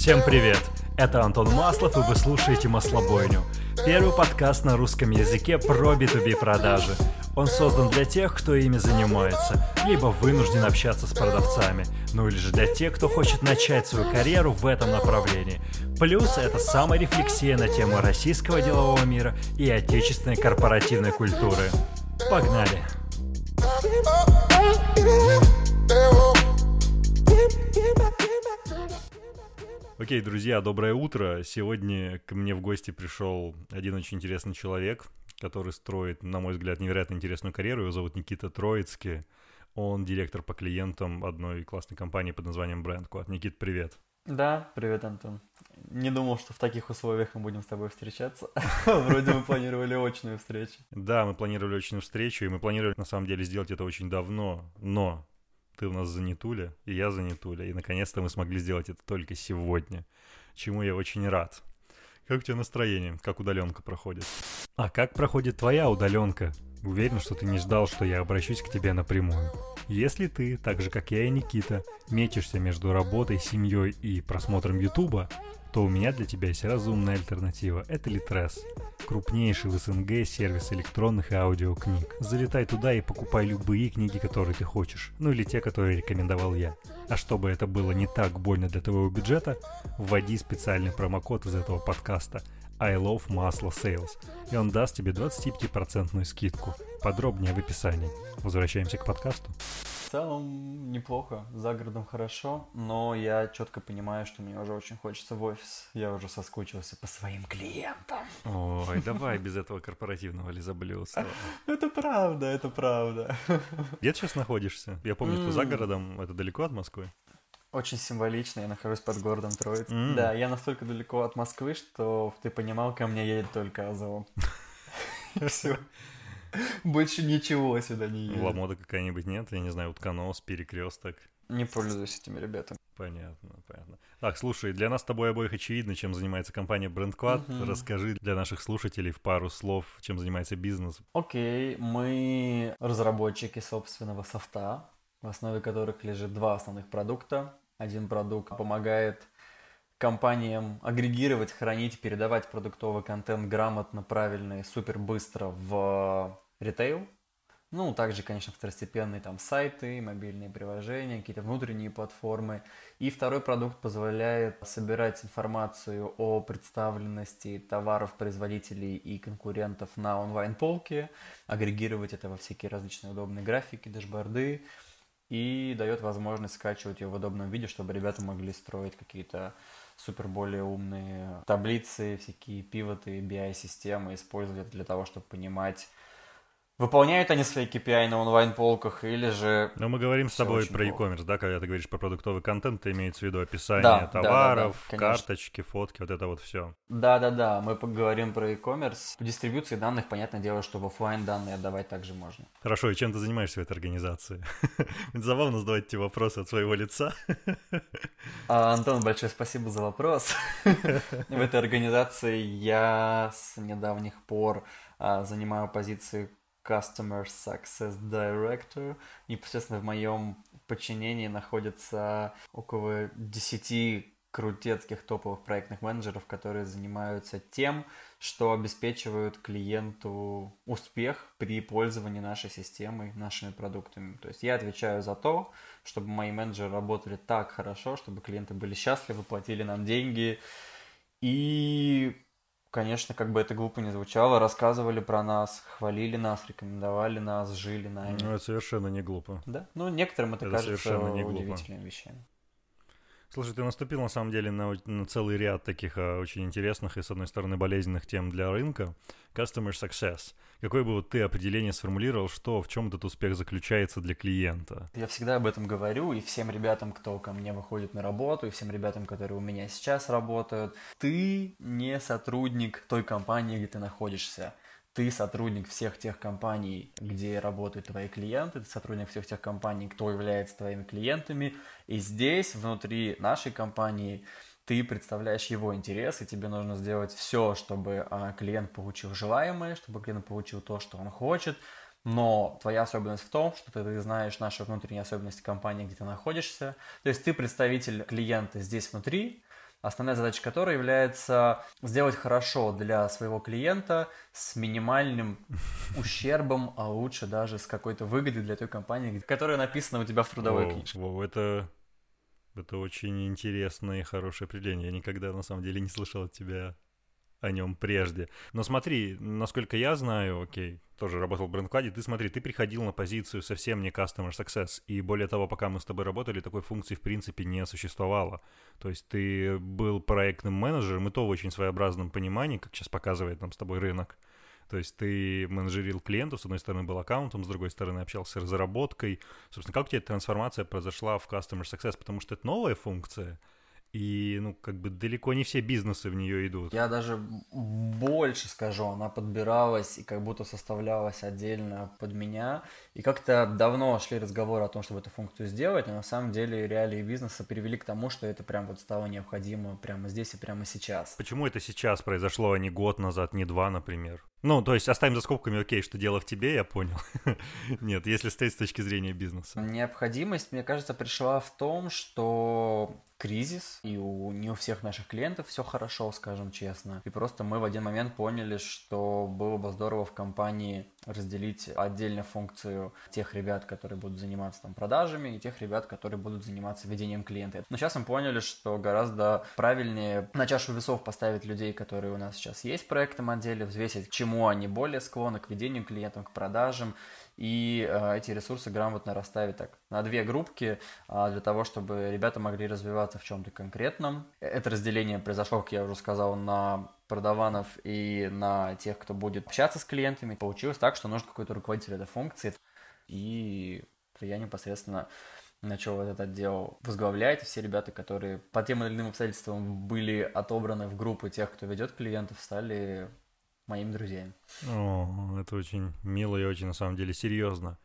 Всем привет! Это Антон Маслов, и вы слушаете «Маслобойню» — первый подкаст на русском языке про B2B продажи. Он создан для тех, кто ими занимается, либо вынужден общаться с продавцами, ну или же для тех, кто хочет начать свою карьеру в этом направлении. Плюс это саморефлексия на тему российского делового мира и отечественной корпоративной культуры. Погнали! Окей, друзья, доброе утро. Сегодня ко мне в гости пришел один очень интересный человек, который строит, на мой взгляд, невероятно интересную карьеру. Его зовут Никита Троицкий. Он директор по клиентам одной классной компании под названием BrandQuad. Никит, привет. Да, привет, Антон. Не думал, что в таких условиях мы будем с тобой встречаться. Вроде мы планировали очную встречу. Да, мы планировали очную встречу, и мы планировали на самом деле сделать это очень давно, но ты у нас занятуля, и я занятуля, и наконец-то мы смогли сделать это только сегодня, чему я очень рад. Как у тебя настроение? Как удаленка проходит? А как проходит твоя удаленка? Уверен, что ты не ждал, что я обращусь к тебе напрямую. Если ты, так же как я и Никита, мечешься между работой, семьей и просмотром Ютуба, то у меня для тебя есть разумная альтернатива. Это Литрес. Крупнейший в СНГ сервис электронных и аудиокниг. Залетай туда и покупай любые книги, которые ты хочешь. Ну или те, которые рекомендовал я. А чтобы это было не так больно для твоего бюджета, вводи специальный промокод из этого подкаста I love масло sales, и он даст тебе 25% скидку. Подробнее в описании. Возвращаемся к подкасту. В целом неплохо, за городом хорошо, но я четко понимаю, что мне уже очень хочется в офис. Я уже соскучился по своим клиентам. Ой, давай без этого корпоративного лизоблюдства. Это правда, это правда. Где ты сейчас находишься? Я помню, что за городом, это далеко от Москвы? Очень символично, я нахожусь под городом Троиц. Mm. Да, я настолько далеко от Москвы, что ты понимал, ко мне едет только Азов. Все. Больше ничего сюда не едет. Ламода какая-нибудь нет? Я не знаю, утконос, перекресток. Не пользуюсь этими ребятами. Понятно, понятно. Так, слушай, для нас с тобой обоих очевидно, чем занимается компания BrandQuad. Uh-huh. Расскажи для наших слушателей в пару слов, чем занимается бизнес. Окей, okay, мы разработчики собственного софта, в основе которых лежит два основных продукта. Один продукт помогает компаниям агрегировать, хранить, передавать продуктовый контент грамотно, правильно и супер быстро в ритейл. Ну, также, конечно, второстепенные там сайты, мобильные приложения, какие-то внутренние платформы. И второй продукт позволяет собирать информацию о представленности товаров, производителей и конкурентов на онлайн-полке, агрегировать это во всякие различные удобные графики, дашборды, и дает возможность скачивать ее в удобном виде, чтобы ребята могли строить какие-то супер более умные таблицы, всякие пивоты, BI-системы, использовать это для того, чтобы понимать, Выполняют они свои KPI на онлайн-полках или же... Но мы говорим с тобой про e-commerce, да, когда ты говоришь про продуктовый контент, ты имеется в виду описание да, товаров, да, да, да, карточки, фотки, вот это вот все. Да-да-да, мы поговорим про e-commerce. В дистрибуции данных, понятное дело, что в офлайн данные отдавать также можно. Хорошо, и чем ты занимаешься в этой организации? Забавно задавать тебе вопросы от своего лица. А, Антон, большое спасибо за вопрос. В этой организации я с недавних пор а, занимаю позиции Customer Success Director. Непосредственно в моем подчинении находится около 10 крутецких топовых проектных менеджеров, которые занимаются тем, что обеспечивают клиенту успех при пользовании нашей системой, нашими продуктами. То есть я отвечаю за то, чтобы мои менеджеры работали так хорошо, чтобы клиенты были счастливы, платили нам деньги и конечно, как бы это глупо не звучало, рассказывали про нас, хвалили нас, рекомендовали нас, жили нами. Ну, это совершенно не глупо. Да? Ну, некоторым это, это кажется не глупо. удивительными вещами. Слушай, ты наступил на самом деле на, на целый ряд таких а, очень интересных и, с одной стороны, болезненных тем для рынка. Customer Success. Какое бы вот ты определение сформулировал, что, в чем этот успех заключается для клиента? Я всегда об этом говорю, и всем ребятам, кто ко мне выходит на работу, и всем ребятам, которые у меня сейчас работают, ты не сотрудник той компании, где ты находишься ты сотрудник всех тех компаний, где работают твои клиенты, ты сотрудник всех тех компаний, кто является твоими клиентами, и здесь, внутри нашей компании, ты представляешь его интересы, тебе нужно сделать все, чтобы а, клиент получил желаемое, чтобы клиент получил то, что он хочет, но твоя особенность в том, что ты знаешь наши внутренние особенности компании, где ты находишься. То есть ты представитель клиента здесь внутри, основная задача которой является сделать хорошо для своего клиента с минимальным ущербом, а лучше даже с какой-то выгодой для той компании, которая написана у тебя в трудовой Воу, книжке. воу, это, это очень интересное и хорошее определение. Я никогда, на самом деле, не слышал от тебя о нем прежде. Но смотри, насколько я знаю, окей, тоже работал в бренд ты смотри, ты приходил на позицию совсем не Customer Success, и более того, пока мы с тобой работали, такой функции в принципе не существовало. То есть ты был проектным менеджером, и то в очень своеобразном понимании, как сейчас показывает нам с тобой рынок. То есть ты менеджерил клиентов, с одной стороны был аккаунтом, с другой стороны общался с разработкой. Собственно, как у тебя эта трансформация произошла в Customer Success? Потому что это новая функция, и, ну, как бы далеко не все бизнесы в нее идут. Я даже больше скажу, она подбиралась и как будто составлялась отдельно под меня. И как-то давно шли разговоры о том, чтобы эту функцию сделать, но на самом деле реалии бизнеса привели к тому, что это прям вот стало необходимо прямо здесь и прямо сейчас. Почему это сейчас произошло, а не год назад, не два, например? Ну, то есть оставим за скобками, окей, что дело в тебе, я понял. Нет, если стоит с точки зрения бизнеса. Необходимость, мне кажется, пришла в том, что кризис, и у, не у всех наших клиентов все хорошо, скажем честно. И просто мы в один момент поняли, что было бы здорово в компании разделить отдельно функцию тех ребят, которые будут заниматься там продажами, и тех ребят, которые будут заниматься ведением клиента. Но сейчас мы поняли, что гораздо правильнее на чашу весов поставить людей, которые у нас сейчас есть в проектном отделе, взвесить, к чему они более склонны, к ведению клиентов, к продажам, и э, эти ресурсы грамотно расставить так на две группки э, для того, чтобы ребята могли развиваться в чем-то конкретном. Это разделение произошло, как я уже сказал, на продаванов и на тех, кто будет общаться с клиентами. Получилось так, что нужен какой-то руководитель этой функции. И я непосредственно начал этот отдел возглавлять. Все ребята, которые по тем или иным обстоятельствам были отобраны в группы тех, кто ведет клиентов, стали моими друзьями. О, это очень мило и очень, на самом деле, серьезно.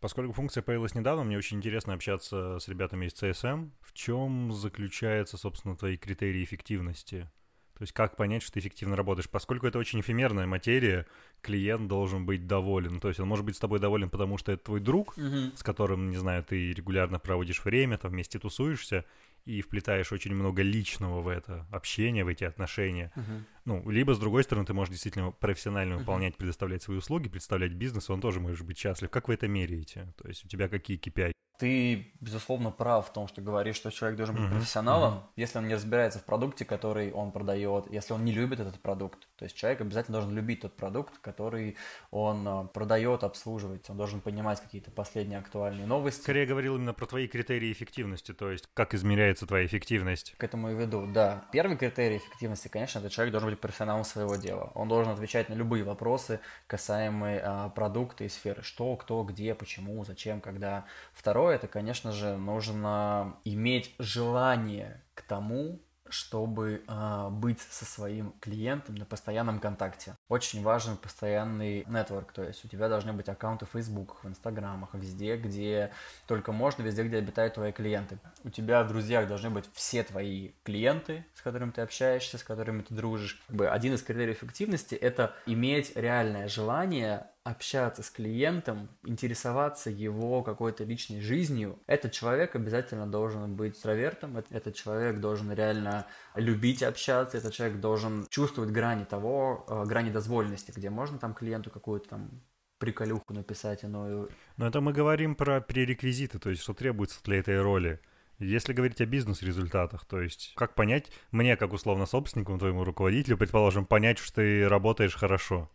Поскольку функция появилась недавно, мне очень интересно общаться с ребятами из CSM. В чем заключаются, собственно, твои критерии эффективности? То есть как понять, что ты эффективно работаешь? Поскольку это очень эфемерная материя, клиент должен быть доволен. То есть он может быть с тобой доволен, потому что это твой друг, Мгм. с которым, не знаю, ты регулярно проводишь время, там вместе тусуешься и вплетаешь очень много личного в это общение, в эти отношения. Мгм. Ну, либо, с другой стороны, ты можешь действительно профессионально выполнять, предоставлять свои услуги, представлять бизнес, он тоже может быть счастлив. Как вы это меряете? То есть у тебя какие KPI? Ты, безусловно, прав в том, что говоришь, что человек должен быть Мгм, профессионалом, если он не разбирается в продукте, который он продает, если он не любит этот продукт. То есть человек обязательно должен любить тот продукт, который он а, продает, обслуживает. Он должен понимать какие-то последние актуальные новости. Скорее говорил именно про твои критерии эффективности, то есть как измеряется твоя эффективность. К этому и веду, да. Первый критерий эффективности, конечно, это человек должен быть профессионалом своего дела. Он должен отвечать на любые вопросы, касаемые а, продукта и сферы. Что, кто, где, почему, зачем, когда. Второе, это, конечно же, нужно иметь желание к тому, чтобы а, быть со своим клиентом на постоянном контакте. Очень важен постоянный нетворк, то есть у тебя должны быть аккаунты в Facebook, в Инстаграмах, везде, где только можно, везде, где обитают твои клиенты. У тебя в друзьях должны быть все твои клиенты, с которыми ты общаешься, с которыми ты дружишь. Как бы один из критериев эффективности – это иметь реальное желание общаться с клиентом, интересоваться его какой-то личной жизнью, этот человек обязательно должен быть экстравертом, эт- этот человек должен реально любить общаться, этот человек должен чувствовать грани того, э, грани дозволенности, где можно там клиенту какую-то там приколюху написать иную. Но это мы говорим про пререквизиты, то есть что требуется для этой роли. Если говорить о бизнес-результатах, то есть как понять, мне как условно собственнику, твоему руководителю, предположим, понять, что ты работаешь хорошо.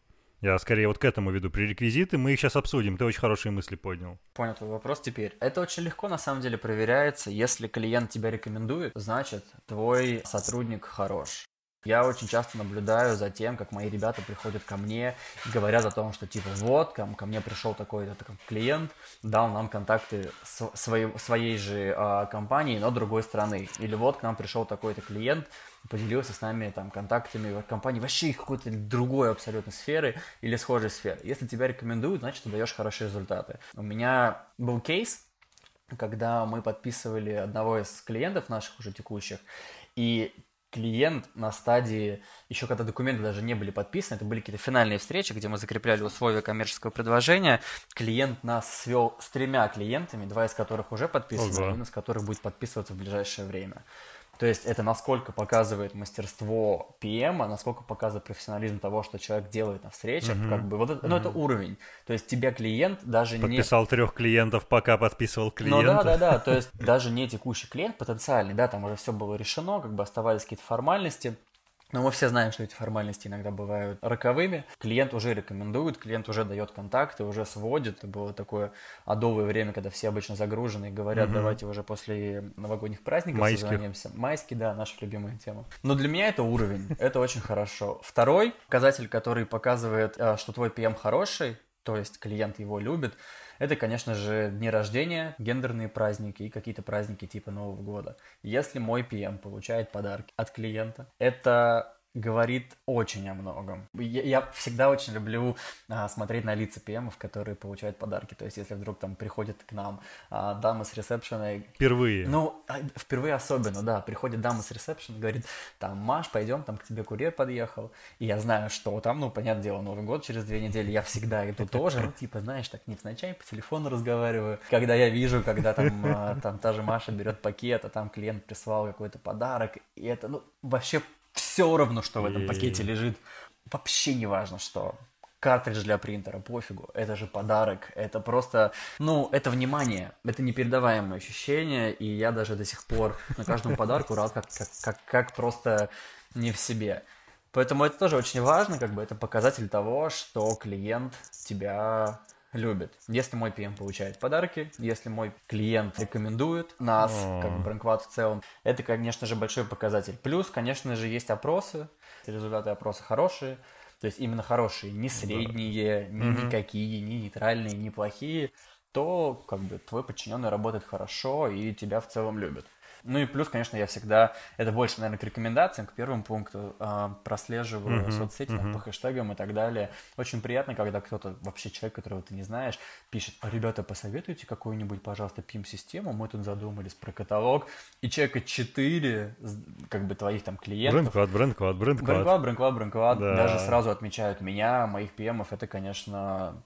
Я скорее вот к этому веду пререквизиты, мы их сейчас обсудим, ты очень хорошие мысли поднял. Понял твой вопрос теперь. Это очень легко на самом деле проверяется. Если клиент тебя рекомендует, значит твой сотрудник хорош. Я очень часто наблюдаю за тем, как мои ребята приходят ко мне и говорят о том, что типа вот, ко, ко мне пришел такой-то такой клиент, дал нам контакты с- своей, своей же а, компании, но другой страны. Или вот к нам пришел такой-то клиент, поделился с нами там контактами компании вообще какой-то другой абсолютно сферы или схожей сферы. Если тебя рекомендуют, значит ты даешь хорошие результаты. У меня был кейс, когда мы подписывали одного из клиентов наших уже текущих, и клиент на стадии, еще когда документы даже не были подписаны, это были какие-то финальные встречи, где мы закрепляли условия коммерческого предложения, клиент нас свел с тремя клиентами, два из которых уже подписаны, Ого. один из которых будет подписываться в ближайшее время. То есть это насколько показывает мастерство PM, а насколько показывает профессионализм того, что человек делает на встречах, mm-hmm. как бы вот это, ну, mm-hmm. это уровень. То есть тебя клиент даже Подписал не... Подписал трех клиентов, пока подписывал клиента. Ну да, да, да, то есть даже не текущий клиент потенциальный, да, там уже все было решено, как бы оставались какие-то формальности, но мы все знаем, что эти формальности иногда бывают роковыми. Клиент уже рекомендует, клиент уже дает контакты, уже сводит. Это было такое адовое время, когда все обычно загружены и говорят, угу. давайте уже после новогодних праздников Майских. созвонимся. Майский, да, наша любимая тема. Но для меня это уровень, это очень хорошо. Второй показатель, который показывает, э, что твой PM хороший, то есть клиент его любит, это, конечно же, дни рождения, гендерные праздники и какие-то праздники типа Нового года. Если мой PM получает подарки от клиента, это говорит очень о многом. Я, я всегда очень люблю а, смотреть на лица ПМов, которые получают подарки. То есть, если вдруг там приходит к нам а, дама с ресепшена... Впервые. Ну, а, впервые особенно, да. Приходит дама с ресепшена, говорит, там, Маш, пойдем, там к тебе курьер подъехал. И я знаю, что там, ну, понятное дело, Новый год через две недели. Я всегда иду тоже, ну, типа, знаешь, так невзначай по телефону разговариваю. Когда я вижу, когда там, а, там та же Маша берет пакет, а там клиент прислал какой-то подарок. И это, ну, вообще все равно, что в этом пакете лежит. Вообще не важно, что. Картридж для принтера, пофигу. Это же подарок. Это просто, ну, это внимание. Это непередаваемое ощущение. И я даже до сих пор на каждом подарку рад, как, как, как, как просто не в себе. Поэтому это тоже очень важно, как бы это показатель того, что клиент тебя любит. Если мой PM получает подарки, если мой клиент рекомендует нас, как Брэнквад в целом, это, конечно же, большой показатель. Плюс, конечно же, есть опросы, результаты опроса хорошие, то есть именно хорошие, не средние, не никакие, не нейтральные, не плохие, то как бы твой подчиненный работает хорошо и тебя в целом любит. Ну и плюс, конечно, я всегда, это больше, наверное, к рекомендациям, к первому пункту, э, прослеживаю uh-huh, соцсети uh-huh. Там, по хэштегам и так далее. Очень приятно, когда кто-то, вообще человек, которого ты не знаешь, пишет, ребята, посоветуйте какую-нибудь, пожалуйста, PIM-систему, мы тут задумались про каталог, и человека 4, как бы, твоих там клиентов. Брендквад, брендквад, брендквад. Брендквад, брендквад, брендквад. Да. Даже сразу отмечают меня, моих PM-ов, это, конечно,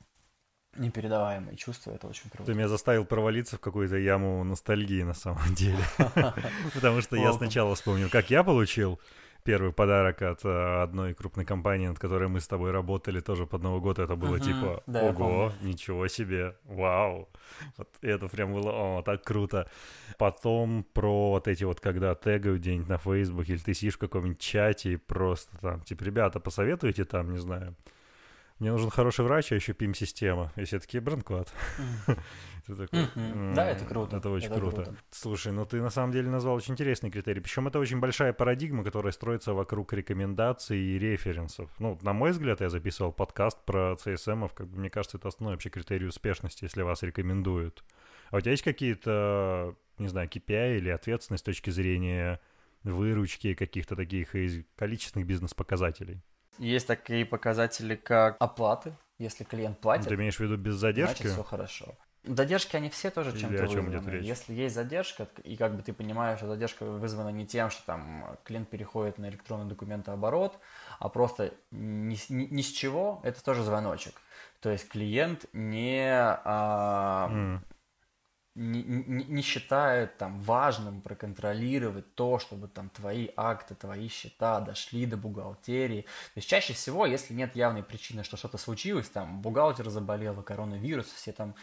непередаваемые чувства, это очень круто. Ты меня заставил провалиться в какую-то яму ностальгии на самом деле. Потому что я сначала вспомнил, как я получил первый подарок от э, одной крупной компании, над которой мы с тобой работали тоже под Новый год. Это было типа, ого, ничего себе, вау. Вот это прям было, о, так круто. Потом про вот эти вот, когда тегают где-нибудь на Фейсбуке, или ты сидишь в каком-нибудь чате и просто там, типа, ребята, посоветуйте там, не знаю, мне нужен хороший врач, а еще ПИМ-система. И все такие, брендклад. Да, это круто. Это очень круто. Слушай, ну ты на самом деле назвал очень интересный критерий. Причем это очень большая парадигма, которая строится вокруг рекомендаций и референсов. Ну, на мой взгляд, я записывал подкаст про CSM, как бы, мне кажется, это основной вообще критерий успешности, если вас рекомендуют. А у тебя есть какие-то, не знаю, KPI или ответственность с точки зрения выручки каких-то таких количественных бизнес-показателей? Есть такие показатели, как оплаты. Если клиент платит, Ты имеешь в виду без задержки? Значит, все хорошо. Задержки, они все тоже чем-то вызваны. Если есть задержка, и как бы ты понимаешь, что задержка вызвана не тем, что там клиент переходит на электронный документооборот, а просто ни, ни, ни с чего, это тоже звоночек. То есть клиент не, а, mm не, не, не считают там важным проконтролировать то, чтобы там твои акты, твои счета дошли до бухгалтерии. То есть чаще всего, если нет явной причины, что что-то случилось, там бухгалтер заболел, коронавирус, все там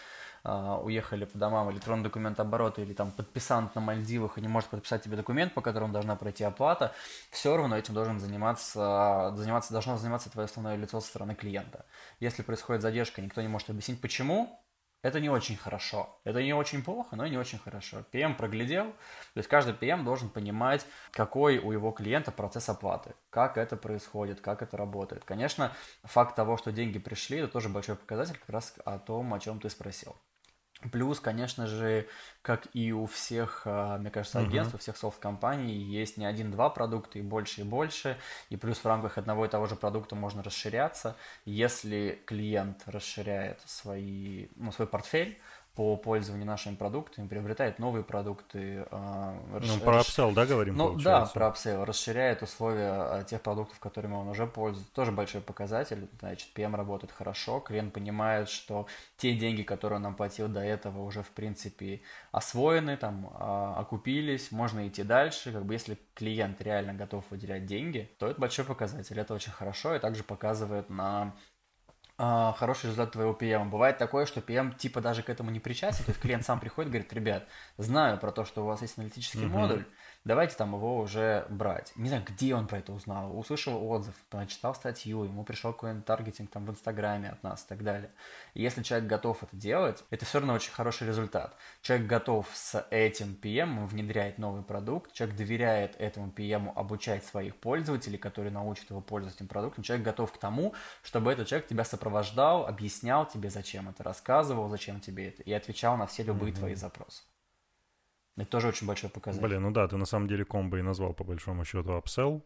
Uh, уехали по домам, электронный документ оборота или там подписант на Мальдивах и не может подписать тебе документ, по которому должна пройти оплата, все равно этим должен заниматься, заниматься, должно заниматься твое основное лицо со стороны клиента. Если происходит задержка, никто не может объяснить почему, это не очень хорошо. Это не очень плохо, но и не очень хорошо. PM проглядел, то есть каждый PM должен понимать, какой у его клиента процесс оплаты, как это происходит, как это работает. Конечно, факт того, что деньги пришли, это тоже большой показатель как раз о том, о чем ты спросил. Плюс, конечно же, как и у всех, а, мне кажется, агентств, uh-huh. у всех софт-компаний есть не один-два продукта, и больше, и больше. И плюс в рамках одного и того же продукта можно расширяться. Если клиент расширяет свои, ну, свой портфель, по пользованию нашими продуктами, приобретает новые продукты. Э, ну, про upsell, да, говорим, Ну, получается? да, про upsell. Расширяет условия тех продуктов, которыми он уже пользуется. Тоже большой показатель. Значит, PM работает хорошо, клиент понимает, что те деньги, которые он нам платил до этого, уже, в принципе, освоены, там, окупились, можно идти дальше. Как бы если клиент реально готов выделять деньги, то это большой показатель. Это очень хорошо и также показывает на а, хороший результат твоего PM. Бывает такое, что PM типа даже к этому не причастен, то есть клиент сам приходит и говорит, ребят, знаю про то, что у вас есть аналитический mm-hmm. модуль, давайте там его уже брать. Не знаю, где он про это узнал, услышал отзыв, прочитал статью, ему пришел какой-нибудь таргетинг там в Инстаграме от нас и так далее. И если человек готов это делать, это все равно очень хороший результат. Человек готов с этим PM внедрять новый продукт, человек доверяет этому PM обучать своих пользователей, которые научат его пользоваться этим продуктом, человек готов к тому, чтобы этот человек тебя сопровождал, объяснял тебе, зачем это, рассказывал, зачем тебе это, и отвечал на все любые mm-hmm. твои запросы. Это тоже очень большой показатель. Блин, ну да, ты на самом деле комбо и назвал по большому счету upsell.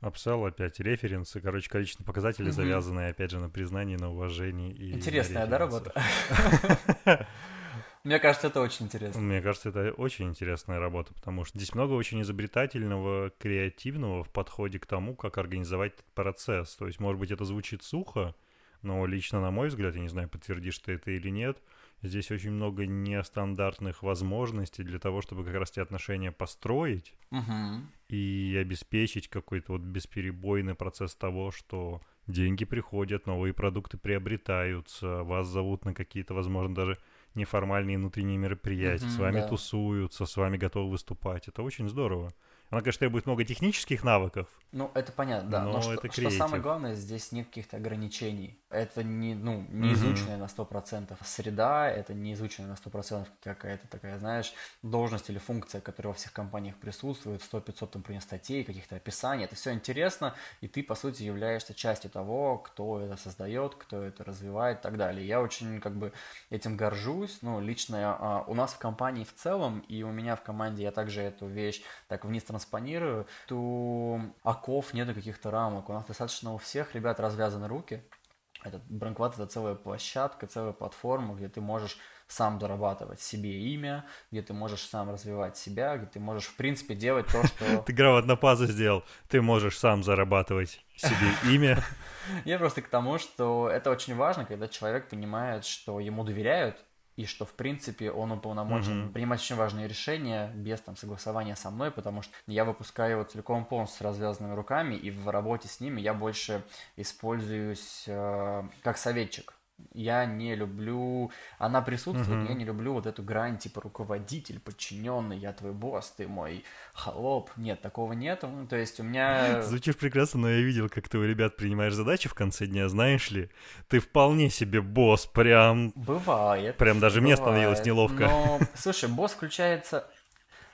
Upsell, опять референсы, короче, количество показателей, mm-hmm. завязанные, опять же, на признании, на уважении и Интересная, да, работа? Мне кажется, это очень интересно. Мне кажется, это очень интересная работа, потому что здесь много очень изобретательного, креативного в подходе к тому, как организовать этот процесс. То есть, может быть, это звучит сухо, но лично, на мой взгляд, я не знаю, подтвердишь ты это или нет, здесь очень много нестандартных возможностей для того, чтобы как раз эти отношения построить угу. и обеспечить какой-то вот бесперебойный процесс того, что деньги приходят, новые продукты приобретаются, вас зовут на какие-то, возможно, даже неформальные внутренние мероприятия, угу, с вами да. тусуются, с вами готовы выступать. Это очень здорово. Она, конечно, требует много технических навыков. Ну, это понятно, да. Но, но это что, что самое главное, здесь нет каких-то ограничений. Это не, ну, не изученная mm-hmm. на 100% среда, это не изученная на 100% какая-то такая, знаешь, должность или функция, которая во всех компаниях присутствует, 100-500, например, статей, каких-то описаний. Это все интересно, и ты, по сути, являешься частью того, кто это создает, кто это развивает и так далее. Я очень, как бы, этим горжусь. Ну, лично а, у нас в компании в целом, и у меня в команде я также эту вещь так вниз транспонирую, то оков нету каких-то рамок. У нас достаточно у всех ребят развязаны руки. Этот Бранкват это целая площадка, целая платформа, где ты можешь сам дорабатывать себе имя, где ты можешь сам развивать себя, где ты можешь, в принципе, делать то, что... Ты грамотно пазу сделал. Ты можешь сам зарабатывать себе имя. Я просто к тому, что это очень важно, когда человек понимает, что ему доверяют, и что, в принципе, он уполномочен mm-hmm. принимать очень важные решения без там согласования со мной, потому что я выпускаю его целиком полностью с развязанными руками, и в работе с ними я больше используюсь э, как советчик я не люблю, она присутствует, uh-huh. я не люблю вот эту грань типа руководитель, подчиненный, я твой босс, ты мой холоп. Нет, такого нет. Ну, то есть у меня... Звучишь прекрасно, но я видел, как ты у ребят принимаешь задачи в конце дня, знаешь ли, ты вполне себе босс, прям... Бывает. Прям даже бывает. мне становилось неловко. Но, слушай, босс включается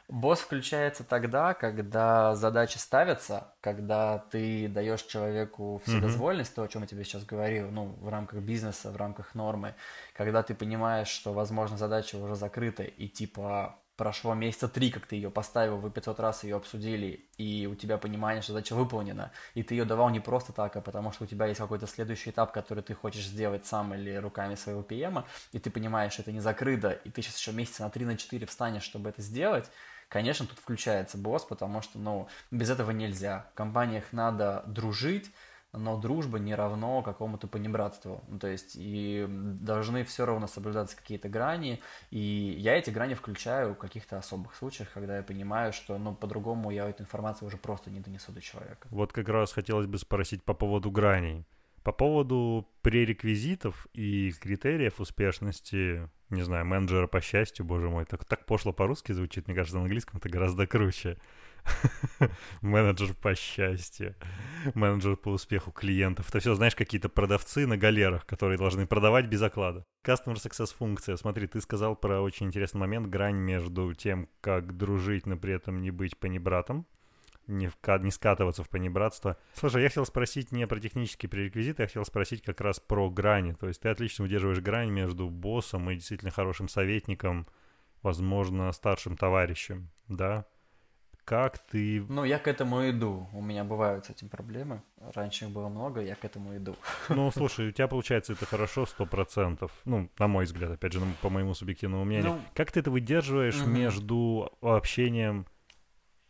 Босс включается тогда, когда задачи ставятся, когда ты даешь человеку вседозволенность, mm-hmm. то, о чем я тебе сейчас говорил, ну, в рамках бизнеса, в рамках нормы, когда ты понимаешь, что, возможно, задача уже закрыта, и типа прошло месяца три, как ты ее поставил, вы 500 раз ее обсудили, и у тебя понимание, что задача выполнена, и ты ее давал не просто так, а потому что у тебя есть какой-то следующий этап, который ты хочешь сделать сам или руками своего ПМа, и ты понимаешь, что это не закрыто, и ты сейчас еще месяца на 3-4 на встанешь, чтобы это сделать, Конечно, тут включается босс, потому что, ну, без этого нельзя. В компаниях надо дружить, но дружба не равно какому-то понебратству. Ну, то есть и должны все равно соблюдаться какие-то грани, и я эти грани включаю в каких-то особых случаях, когда я понимаю, что ну, по-другому я эту информацию уже просто не донесу до человека. Вот как раз хотелось бы спросить по поводу граней. По поводу пререквизитов и критериев успешности, не знаю, менеджера по счастью, боже мой, так, так пошло по-русски звучит, мне кажется, на английском это гораздо круче. Менеджер по счастью, менеджер по успеху клиентов. Это все, знаешь, какие-то продавцы на галерах, которые должны продавать без оклада. Customer Success функция. Смотри, ты сказал про очень интересный момент, грань между тем, как дружить, но при этом не быть понебратом не, вка- не скатываться в понебратство. Слушай, я хотел спросить не про технические пререквизиты, я хотел спросить как раз про грани. То есть ты отлично удерживаешь грань между боссом и действительно хорошим советником, возможно, старшим товарищем, да? как ты... Ну, я к этому иду. У меня бывают с этим проблемы. Раньше их было много, я к этому иду. Ну, слушай, у тебя получается это хорошо, сто процентов. Ну, на мой взгляд, опять же, по моему субъективному мнению. Ну, как ты это выдерживаешь угу. между общением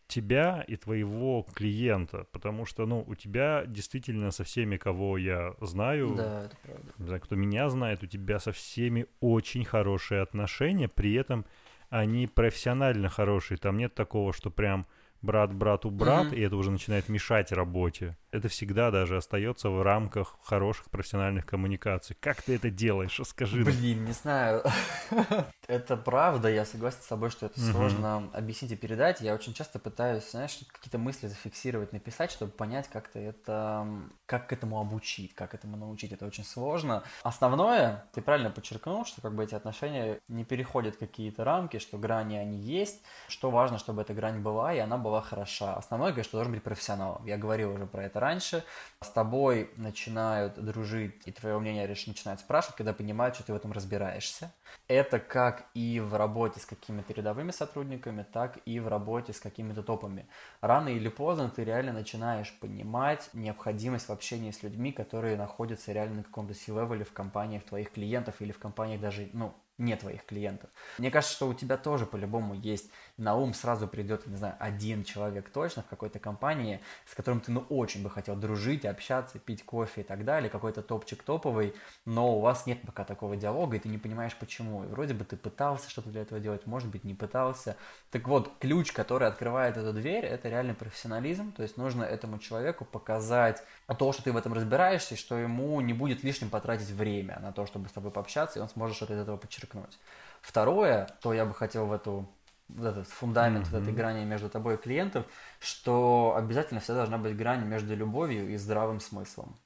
тебя и твоего клиента, потому что, ну, у тебя действительно со всеми, кого я знаю, да, это правда. Не знаю, кто меня знает, у тебя со всеми очень хорошие отношения, при этом они профессионально хорошие, там нет такого, что прям брат брату брат, mm-hmm. и это уже начинает мешать работе. Это всегда даже остается в рамках хороших профессиональных коммуникаций. Как ты это делаешь? Скажи. Блин, не знаю. это правда, я согласен с тобой, что это сложно объяснить и передать. Я очень часто пытаюсь, знаешь, какие-то мысли зафиксировать, написать, чтобы понять, как-то это, как к этому обучить, как этому научить. Это очень сложно. Основное, ты правильно подчеркнул, что как бы эти отношения не переходят какие-то рамки, что грани они есть, что важно, чтобы эта грань была, и она была была хороша. Основное, конечно, что должен быть профессионалом. Я говорил уже про это раньше. С тобой начинают дружить, и твое мнение лишь начинают спрашивать, когда понимают, что ты в этом разбираешься. Это как и в работе с какими-то рядовыми сотрудниками, так и в работе с какими-то топами. Рано или поздно ты реально начинаешь понимать необходимость в общении с людьми, которые находятся реально на каком-то C-левеле в компаниях твоих клиентов или в компаниях даже, ну, не твоих клиентов. Мне кажется, что у тебя тоже по-любому есть на ум сразу придет, не знаю, один человек точно в какой-то компании, с которым ты, ну, очень бы хотел дружить, общаться, пить кофе и так далее, какой-то топчик топовый, но у вас нет пока такого диалога, и ты не понимаешь, почему. И вроде бы ты пытался что-то для этого делать, может быть, не пытался. Так вот, ключ, который открывает эту дверь, это реальный профессионализм, то есть нужно этому человеку показать то, что ты в этом разбираешься, и что ему не будет лишним потратить время на то, чтобы с тобой пообщаться, и он сможет что-то из этого подчеркнуть. Второе, то я бы хотел в эту вот этот фундамент mm-hmm. вот этой грани между тобой и клиентом, что обязательно всегда должна быть грань между любовью и здравым смыслом.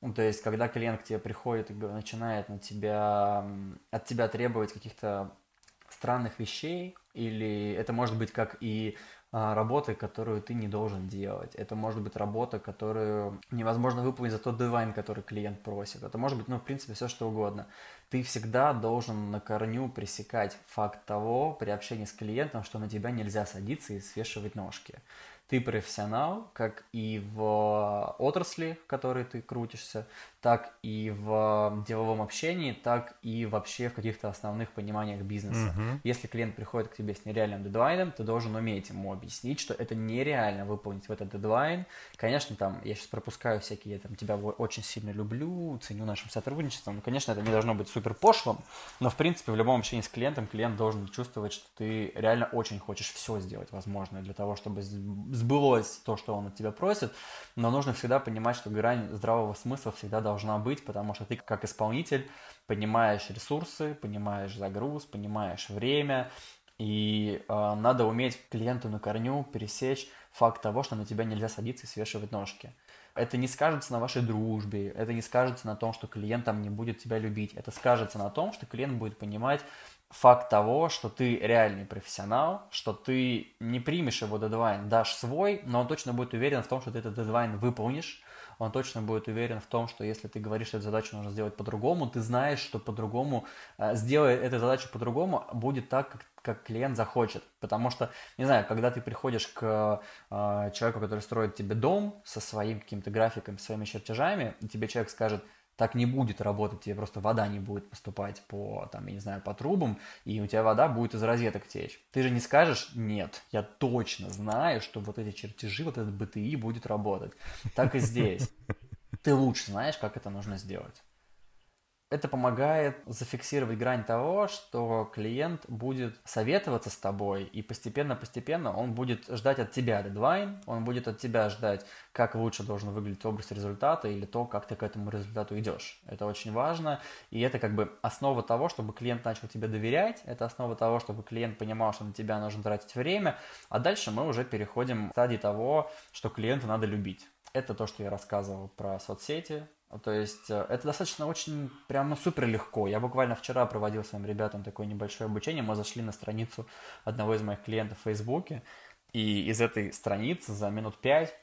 Ну, то есть, когда клиент к тебе приходит и начинает на тебя, от тебя требовать каких-то странных вещей, или это может быть как и а, работы, которую ты не должен делать. Это может быть работа, которую невозможно выполнить за тот девайн, который клиент просит. Это может быть, ну, в принципе, все что угодно. Ты всегда должен на корню пресекать факт того при общении с клиентом, что на тебя нельзя садиться и свешивать ножки ты профессионал, как и в отрасли, в которой ты крутишься, так и в деловом общении, так и вообще в каких-то основных пониманиях бизнеса. Uh-huh. Если клиент приходит к тебе с нереальным дедлайном, ты должен уметь ему объяснить, что это нереально выполнить в этот дедлайн. Конечно, там, я сейчас пропускаю всякие, я там тебя очень сильно люблю, ценю нашим сотрудничеством. Ну, конечно, это не должно быть супер пошлым, но, в принципе, в любом общении с клиентом клиент должен чувствовать, что ты реально очень хочешь все сделать возможное для того, чтобы сбылось то, что он от тебя просит, но нужно всегда понимать, что грань здравого смысла всегда должна быть, потому что ты как исполнитель понимаешь ресурсы, понимаешь загруз, понимаешь время, и э, надо уметь клиенту на корню пересечь факт того, что на тебя нельзя садиться и свешивать ножки. Это не скажется на вашей дружбе, это не скажется на том, что клиент там не будет тебя любить. Это скажется на том, что клиент будет понимать, факт того, что ты реальный профессионал, что ты не примешь его дедлайн, дашь свой, но он точно будет уверен в том, что ты этот дедлайн выполнишь, он точно будет уверен в том, что если ты говоришь, что эту задачу нужно сделать по-другому, ты знаешь, что по-другому, э, сделай эту задачу по-другому, будет так, как, как клиент захочет. Потому что, не знаю, когда ты приходишь к э, человеку, который строит тебе дом со своим каким-то графиком, своими чертежами, и тебе человек скажет – так не будет работать, тебе просто вода не будет поступать по, там, я не знаю, по трубам, и у тебя вода будет из розеток течь. Ты же не скажешь, нет, я точно знаю, что вот эти чертежи, вот этот БТИ будет работать. Так и здесь. Ты лучше знаешь, как это нужно сделать это помогает зафиксировать грань того, что клиент будет советоваться с тобой, и постепенно-постепенно он будет ждать от тебя дедлайн, он будет от тебя ждать, как лучше должен выглядеть образ результата или то, как ты к этому результату идешь. Это очень важно, и это как бы основа того, чтобы клиент начал тебе доверять, это основа того, чтобы клиент понимал, что на тебя нужно тратить время, а дальше мы уже переходим к стадии того, что клиента надо любить. Это то, что я рассказывал про соцсети, то есть э, это достаточно очень прямо супер легко. Я буквально вчера проводил своим ребятам такое небольшое обучение. Мы зашли на страницу одного из моих клиентов в Фейсбуке, и из этой страницы за минут пять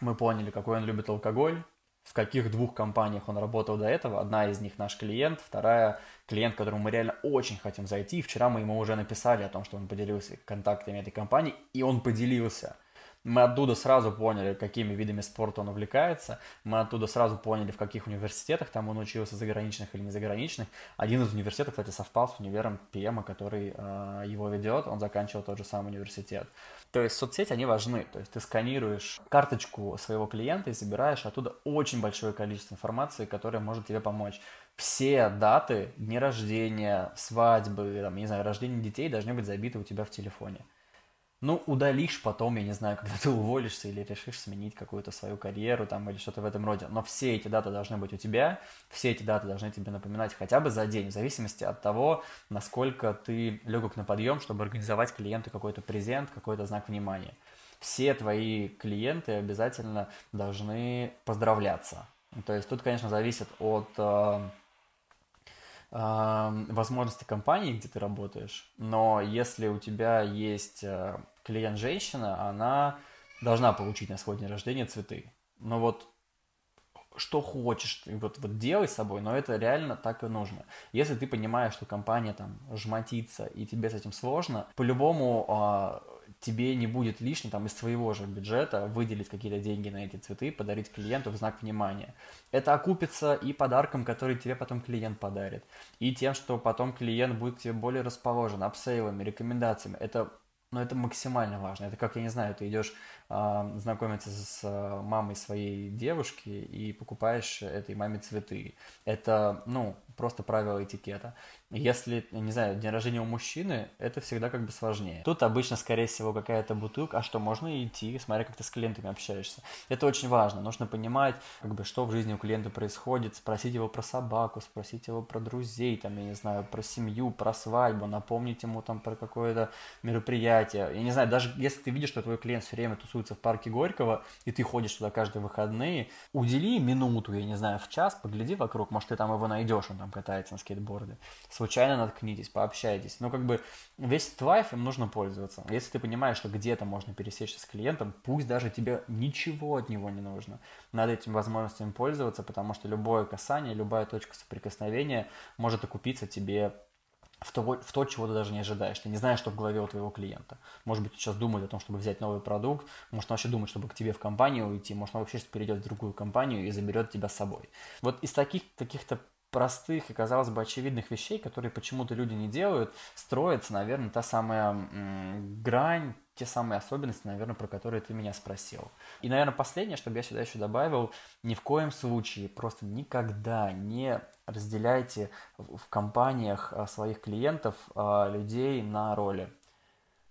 мы поняли, какой он любит алкоголь, в каких двух компаниях он работал до этого. Одна из них наш клиент, вторая клиент, которому мы реально очень хотим зайти. Вчера мы ему уже написали о том, что он поделился контактами этой компании, и он поделился. Мы оттуда сразу поняли, какими видами спорта он увлекается. Мы оттуда сразу поняли, в каких университетах там он учился, заграничных или не заграничных. Один из университетов, кстати, совпал с универом ПМа, который э, его ведет. Он заканчивал тот же самый университет. То есть соцсети, они важны. То есть ты сканируешь карточку своего клиента и забираешь оттуда очень большое количество информации, которая может тебе помочь. Все даты, дни рождения, свадьбы, там, не знаю, рождения детей должны быть забиты у тебя в телефоне. Ну, удалишь потом, я не знаю, когда ты уволишься или решишь сменить какую-то свою карьеру там или что-то в этом роде. Но все эти даты должны быть у тебя, все эти даты должны тебе напоминать хотя бы за день, в зависимости от того, насколько ты легок на подъем, чтобы организовать клиенту какой-то презент, какой-то знак внимания. Все твои клиенты обязательно должны поздравляться. То есть тут, конечно, зависит от э, возможности компании, где ты работаешь, но если у тебя есть э, клиент женщина, она должна получить на свой день рождения цветы. Но вот что хочешь, вот, вот делай с собой, но это реально так и нужно. Если ты понимаешь, что компания там жмотится и тебе с этим сложно, по-любому а, тебе не будет лишним там из своего же бюджета выделить какие-то деньги на эти цветы, подарить клиенту в знак внимания. Это окупится и подарком, который тебе потом клиент подарит, и тем, что потом клиент будет к тебе более расположен, upsale ами, рекомендациями. Это но это максимально важно. Это как, я не знаю, ты идешь э, знакомиться с э, мамой своей девушки и покупаешь этой маме цветы. Это, ну, просто правило этикета. Если, не знаю, день рождения у мужчины, это всегда как бы сложнее. Тут обычно, скорее всего, какая-то бутылка, а что, можно идти, смотря как ты с клиентами общаешься. Это очень важно. Нужно понимать, как бы, что в жизни у клиента происходит, спросить его про собаку, спросить его про друзей, там, я не знаю, про семью, про свадьбу, напомнить ему там про какое-то мероприятие. Я не знаю, даже если ты видишь, что твой клиент все время тусуется в парке Горького, и ты ходишь туда каждые выходные, удели минуту, я не знаю, в час, погляди вокруг, может, ты там его найдешь, он там катается на скейтборде. Случайно наткнитесь, пообщайтесь. Но как бы весь этот лайф им нужно пользоваться. Если ты понимаешь, что где-то можно пересечься с клиентом, пусть даже тебе ничего от него не нужно. Надо этим возможностями пользоваться, потому что любое касание, любая точка соприкосновения может окупиться тебе в то, в то, чего ты даже не ожидаешь. Ты не знаешь, что в голове у твоего клиента. Может быть, он сейчас думает о том, чтобы взять новый продукт, может, он вообще думает, чтобы к тебе в компанию уйти, может, он вообще перейдет в другую компанию и заберет тебя с собой. Вот из таких каких-то простых и, казалось бы, очевидных вещей, которые почему-то люди не делают, строится, наверное, та самая грань, те самые особенности, наверное, про которые ты меня спросил. И, наверное, последнее, чтобы я сюда еще добавил, ни в коем случае, просто никогда не разделяйте в компаниях а, своих клиентов а, людей на роли.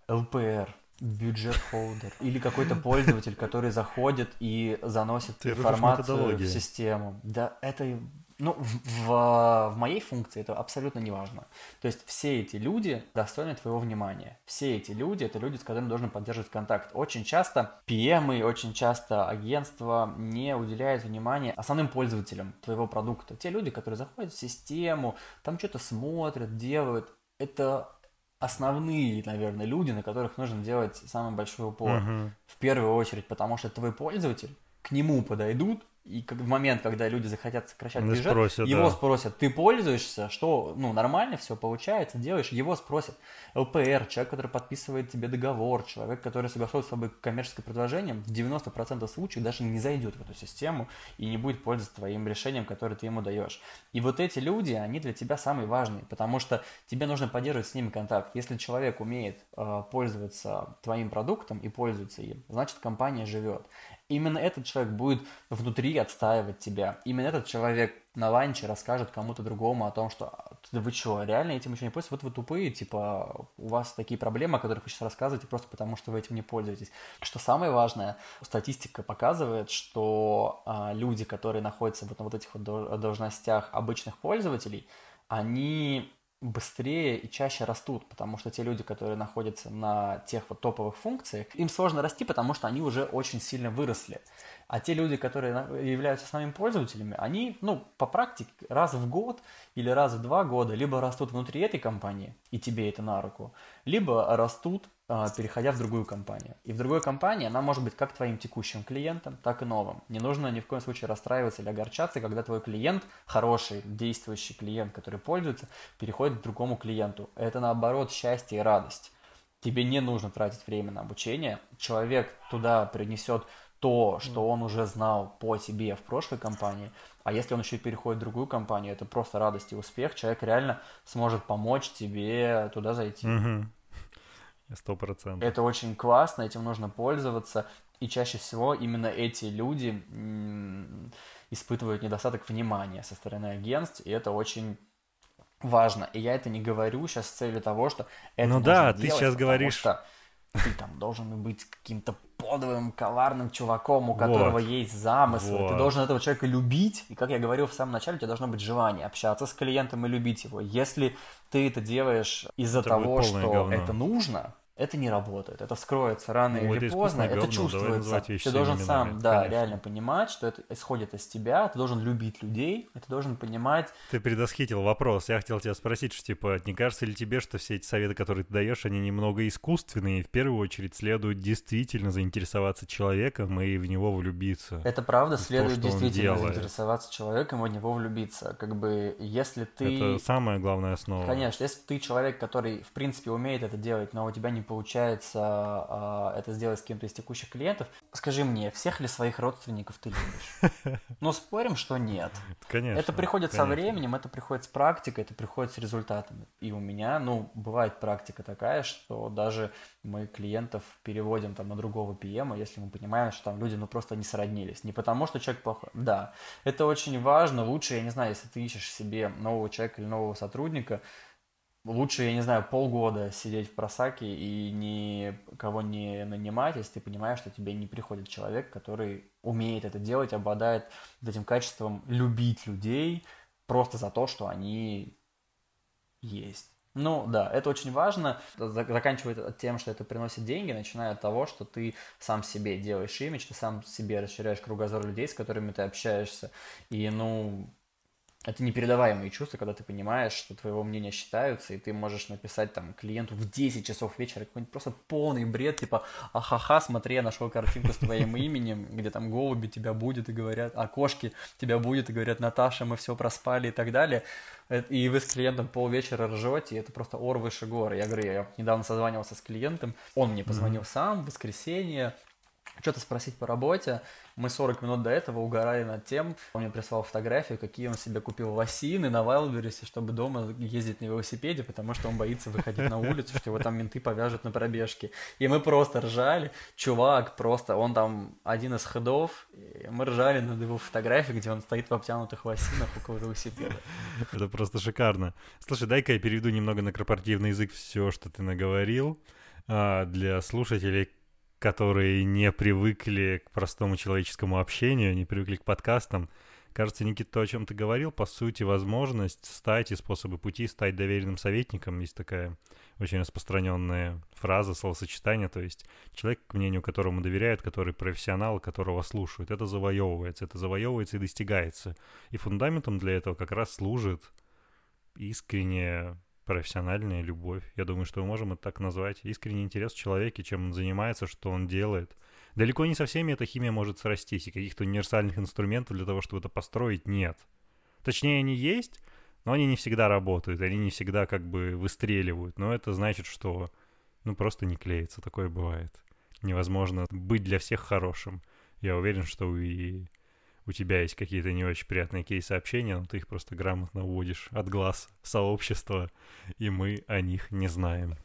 ЛПР, бюджет холдер или какой-то пользователь, который заходит и заносит Ты информацию в систему. Да, это ну, в, в, в моей функции это абсолютно не важно. То есть все эти люди достойны твоего внимания. Все эти люди – это люди, с которыми должен поддерживать контакт. Очень часто PM, очень часто агентства не уделяют внимания основным пользователям твоего продукта. Те люди, которые заходят в систему, там что-то смотрят, делают. Это основные, наверное, люди, на которых нужно делать самый большой упор. Uh-huh. В первую очередь, потому что твой пользователь, к нему подойдут и как в момент, когда люди захотят сокращать бюджет, спросят, его да. спросят, ты пользуешься, что, ну, нормально все получается, делаешь, его спросят. ЛПР, человек, который подписывает тебе договор, человек, который согласует с тобой коммерческое предложение, в 90% случаев даже не зайдет в эту систему и не будет пользоваться твоим решением, которое ты ему даешь. И вот эти люди, они для тебя самые важные, потому что тебе нужно поддерживать с ними контакт. Если человек умеет э, пользоваться твоим продуктом и пользуется им, значит компания живет. Именно этот человек будет внутри отстаивать тебя. Именно этот человек на ланче расскажет кому-то другому о том, что да вы что, реально этим еще не пользуетесь? Вот вы тупые, типа, у вас такие проблемы, о которых вы сейчас рассказываете, просто потому что вы этим не пользуетесь. Что самое важное, статистика показывает, что а, люди, которые находятся вот на вот этих вот должностях обычных пользователей, они быстрее и чаще растут, потому что те люди, которые находятся на тех вот топовых функциях, им сложно расти, потому что они уже очень сильно выросли. А те люди, которые являются основными пользователями, они, ну, по практике, раз в год или раз в два года либо растут внутри этой компании, и тебе это на руку, либо растут переходя в другую компанию. И в другой компании она может быть как твоим текущим клиентом, так и новым. Не нужно ни в коем случае расстраиваться или огорчаться, когда твой клиент, хороший, действующий клиент, который пользуется, переходит к другому клиенту. Это наоборот счастье и радость. Тебе не нужно тратить время на обучение. Человек туда принесет то, что он уже знал по тебе в прошлой компании, а если он еще и переходит в другую компанию, это просто радость и успех. Человек реально сможет помочь тебе туда зайти. Сто процентов. Это очень классно, этим нужно пользоваться. И чаще всего именно эти люди испытывают недостаток внимания со стороны агентств, и это очень важно. И я это не говорю сейчас с целью того, что это Ну да, ты сейчас говоришь... Что ты там должен быть каким-то подовым, коварным чуваком, у которого вот. есть замысел. Вот. Ты должен этого человека любить. И, как я говорил в самом начале, у тебя должно быть желание общаться с клиентом и любить его. Если ты это делаешь из-за того, что говно. это нужно, это не работает. Это вскроется рано ну, или поздно, это говно, чувствуется. Ты должен сам, именами, да, конечно. реально понимать, что это исходит из тебя, ты должен любить людей, и ты должен понимать... Ты предосхитил вопрос. Я хотел тебя спросить, что, типа, не кажется ли тебе, что все эти советы, которые ты даешь, они немного искусственные, и в первую очередь следует действительно заинтересоваться человеком и в него влюбиться? Это правда, следует то, действительно заинтересоваться человеком и в него влюбиться. Как бы, если ты... Это самая главная основа. Конечно, если ты человек, который, в принципе, умеет это делать, но у тебя не получается а, это сделать с кем-то из текущих клиентов. Скажи мне, всех ли своих родственников ты любишь? Ну, спорим, что нет. Конечно. Это приходит конечно. со временем, это приходит с практикой, это приходит с результатами. И у меня, ну, бывает практика такая, что даже мы клиентов переводим там на другого PM, если мы понимаем, что там люди, ну, просто не сроднились. Не потому, что человек плохой. Да, это очень важно. Лучше, я не знаю, если ты ищешь себе нового человека или нового сотрудника, лучше, я не знаю, полгода сидеть в просаке и никого не нанимать, если ты понимаешь, что тебе не приходит человек, который умеет это делать, обладает этим качеством любить людей просто за то, что они есть. Ну да, это очень важно. Заканчивает тем, что это приносит деньги, начиная от того, что ты сам себе делаешь имидж, ты сам себе расширяешь кругозор людей, с которыми ты общаешься. И, ну, это непередаваемые чувства, когда ты понимаешь, что твоего мнения считаются, и ты можешь написать там клиенту в 10 часов вечера какой-нибудь просто полный бред, типа ахаха, смотри, я нашел картинку с твоим именем, где там голуби тебя будет и говорят, а кошки тебя будет и говорят, Наташа, мы все проспали и так далее. И вы с клиентом полвечера ржете, и это просто ор выше горы. Я говорю, я недавно созванивался с клиентом, он мне позвонил mm-hmm. сам в воскресенье, что-то спросить по работе. Мы 40 минут до этого угорали над тем, он мне прислал фотографию, какие он себе купил лосины на Вайлдберрисе, чтобы дома ездить на велосипеде, потому что он боится выходить на улицу, что его там менты повяжут на пробежке. И мы просто ржали. Чувак просто, он там один из ходов, мы ржали над его фотографией, где он стоит в обтянутых лосинах около велосипеда. Это просто шикарно. Слушай, дай-ка я переведу немного на корпоративный язык все, что ты наговорил а, для слушателей, которые не привыкли к простому человеческому общению, не привыкли к подкастам. Кажется, Никита, то, о чем ты говорил, по сути, возможность стать и способы пути стать доверенным советником. Есть такая очень распространенная фраза, словосочетание, то есть человек, к мнению которому доверяют, который профессионал, которого слушают, это завоевывается, это завоевывается и достигается. И фундаментом для этого как раз служит искреннее профессиональная любовь. Я думаю, что мы можем это так назвать. Искренний интерес в человеке, чем он занимается, что он делает. Далеко не со всеми эта химия может срастись, и каких-то универсальных инструментов для того, чтобы это построить, нет. Точнее, они есть, но они не всегда работают, они не всегда как бы выстреливают. Но это значит, что ну просто не клеится, такое бывает. Невозможно быть для всех хорошим. Я уверен, что и у тебя есть какие-то не очень приятные кейс-сообщения, но ты их просто грамотно уводишь от глаз сообщества, и мы о них не знаем.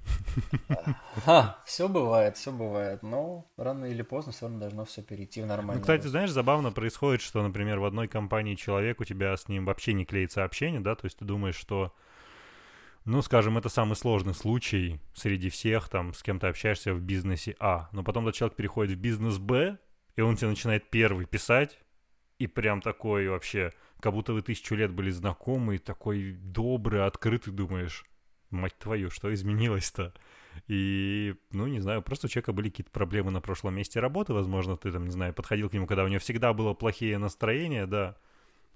Ха, все бывает, все бывает, но рано или поздно все равно должно все перейти в нормальное. Ну, кстати, знаешь, забавно происходит, что, например, в одной компании человек, у тебя с ним вообще не клеится общение, да, то есть ты думаешь, что ну, скажем, это самый сложный случай среди всех, там, с кем ты общаешься в бизнесе А. Но потом этот человек переходит в бизнес Б, и он тебе начинает первый писать, и прям такой вообще, как будто вы тысячу лет были знакомы, такой добрый, открытый, думаешь, мать твою, что изменилось-то? И, ну, не знаю, просто у человека были какие-то проблемы на прошлом месте работы, возможно, ты там, не знаю, подходил к нему, когда у него всегда было плохие настроения, да,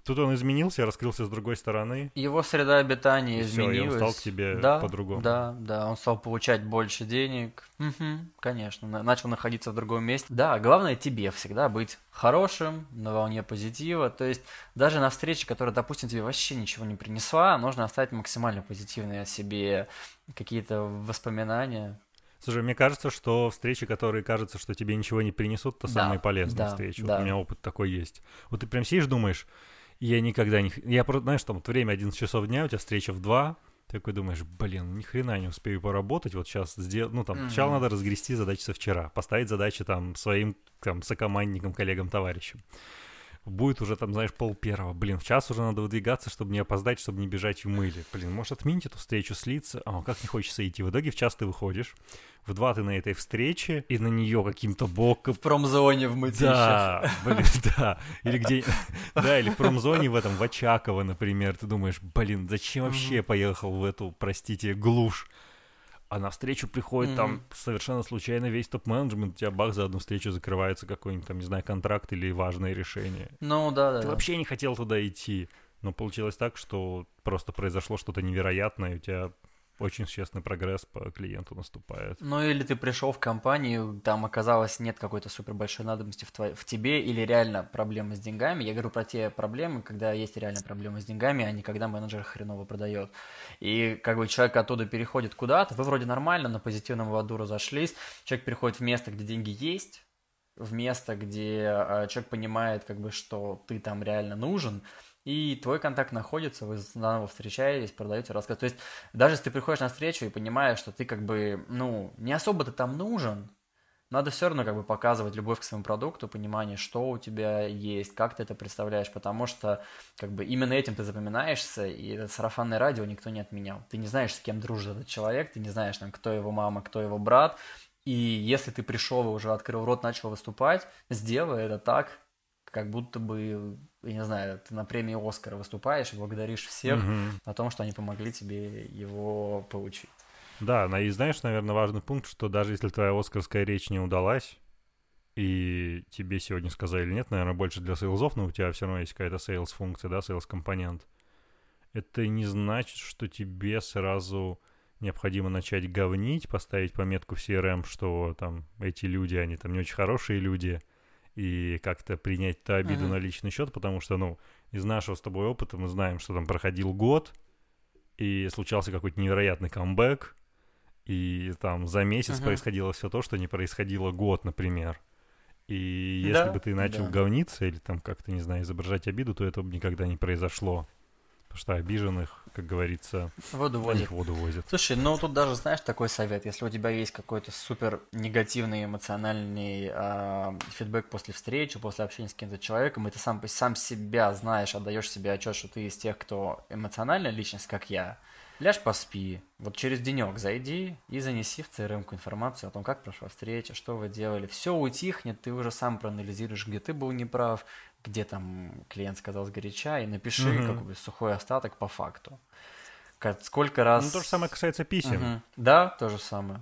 Тут он изменился, раскрылся с другой стороны. Его среда обитания и изменилась. Все, и он стал к тебе да, по-другому. Да, да, он стал получать больше денег. Угу, конечно, начал находиться в другом месте. Да, главное тебе всегда быть хорошим, на волне позитива. То есть даже на встрече, которая, допустим, тебе вообще ничего не принесла, нужно оставить максимально позитивные о себе какие-то воспоминания. Слушай, мне кажется, что встречи, которые кажется, что тебе ничего не принесут, то да, самые полезные да, встречи. Да. Вот у меня опыт такой есть. Вот ты прям сидишь, думаешь, я никогда не... Я просто, знаешь, там вот время 11 часов дня, у тебя встреча в 2, ты такой думаешь, блин, ни хрена не успею поработать, вот сейчас сделать, ну там, mm-hmm. сначала надо разгрести задачи со вчера, поставить задачи там своим там сокомандникам, коллегам, товарищам. Будет уже там, знаешь, пол первого. Блин, в час уже надо выдвигаться, чтобы не опоздать, чтобы не бежать в мыле. Блин, может отменить эту встречу, слиться? А, как не хочется идти. В итоге в час ты выходишь, в два ты на этой встрече, и на нее каким-то боком... В промзоне в мытищах. Да, блин, да. Или где... Да, или в промзоне в этом, в Очаково, например. Ты думаешь, блин, зачем вообще поехал в эту, простите, глушь? А на встречу приходит mm-hmm. там совершенно случайно весь топ-менеджмент, у тебя бах за одну встречу закрывается какой-нибудь там, не знаю, контракт или важное решение. Ну да, да. Ты да. вообще не хотел туда идти. Но получилось так, что просто произошло что-то невероятное, и у тебя очень существенный прогресс по клиенту наступает. Ну или ты пришел в компанию, там оказалось нет какой-то супер большой надобности в, твоей, в тебе, или реально проблемы с деньгами. Я говорю про те проблемы, когда есть реально проблемы с деньгами, а не когда менеджер хреново продает. И как бы человек оттуда переходит куда-то, вы вроде нормально, на позитивном ладу разошлись, человек переходит в место, где деньги есть, в место, где э, человек понимает, как бы, что ты там реально нужен, и твой контакт находится, вы заново встречаетесь, продаете рассказ. То есть даже если ты приходишь на встречу и понимаешь, что ты как бы, ну, не особо ты там нужен, надо все равно как бы показывать любовь к своему продукту, понимание, что у тебя есть, как ты это представляешь, потому что как бы именно этим ты запоминаешься, и это сарафанное радио никто не отменял. Ты не знаешь, с кем дружит этот человек, ты не знаешь, там, кто его мама, кто его брат, и если ты пришел и уже открыл рот, начал выступать, сделай это так, как будто бы, я не знаю, ты на премии Оскара выступаешь и благодаришь всех угу. о том, что они помогли тебе его получить. Да, и знаешь, наверное, важный пункт, что даже если твоя оскарская речь не удалась, и тебе сегодня сказали нет, наверное, больше для sales ов, но у тебя все равно есть какая-то sales-функция, да, sales-компонент, это не значит, что тебе сразу необходимо начать говнить, поставить пометку в CRM, что там эти люди, они там не очень хорошие люди, и как-то принять эту обиду uh-huh. на личный счет, потому что, ну, из нашего с тобой опыта мы знаем, что там проходил год, и случался какой-то невероятный камбэк, и там за месяц uh-huh. происходило все то, что не происходило год, например. И если да, бы ты начал да. говниться или там как-то, не знаю, изображать обиду, то этого бы никогда не произошло. Потому что обиженных, как говорится, воду возят. воду возят. Слушай, ну тут даже, знаешь, такой совет. Если у тебя есть какой-то супер негативный эмоциональный э, фидбэк после встречи, после общения с каким-то человеком, и ты сам, сам себя знаешь, отдаешь себе отчет, что ты из тех, кто эмоциональная личность, как я, ляжь поспи, вот через денек зайди и занеси в CRM информацию о том, как прошла встреча, что вы делали. Все утихнет, ты уже сам проанализируешь, где ты был неправ, где там клиент сказал сгоряча, и напиши угу. как бы сухой остаток по факту. Сколько раз... Ну, то же самое касается писем. Угу. Да, то же самое.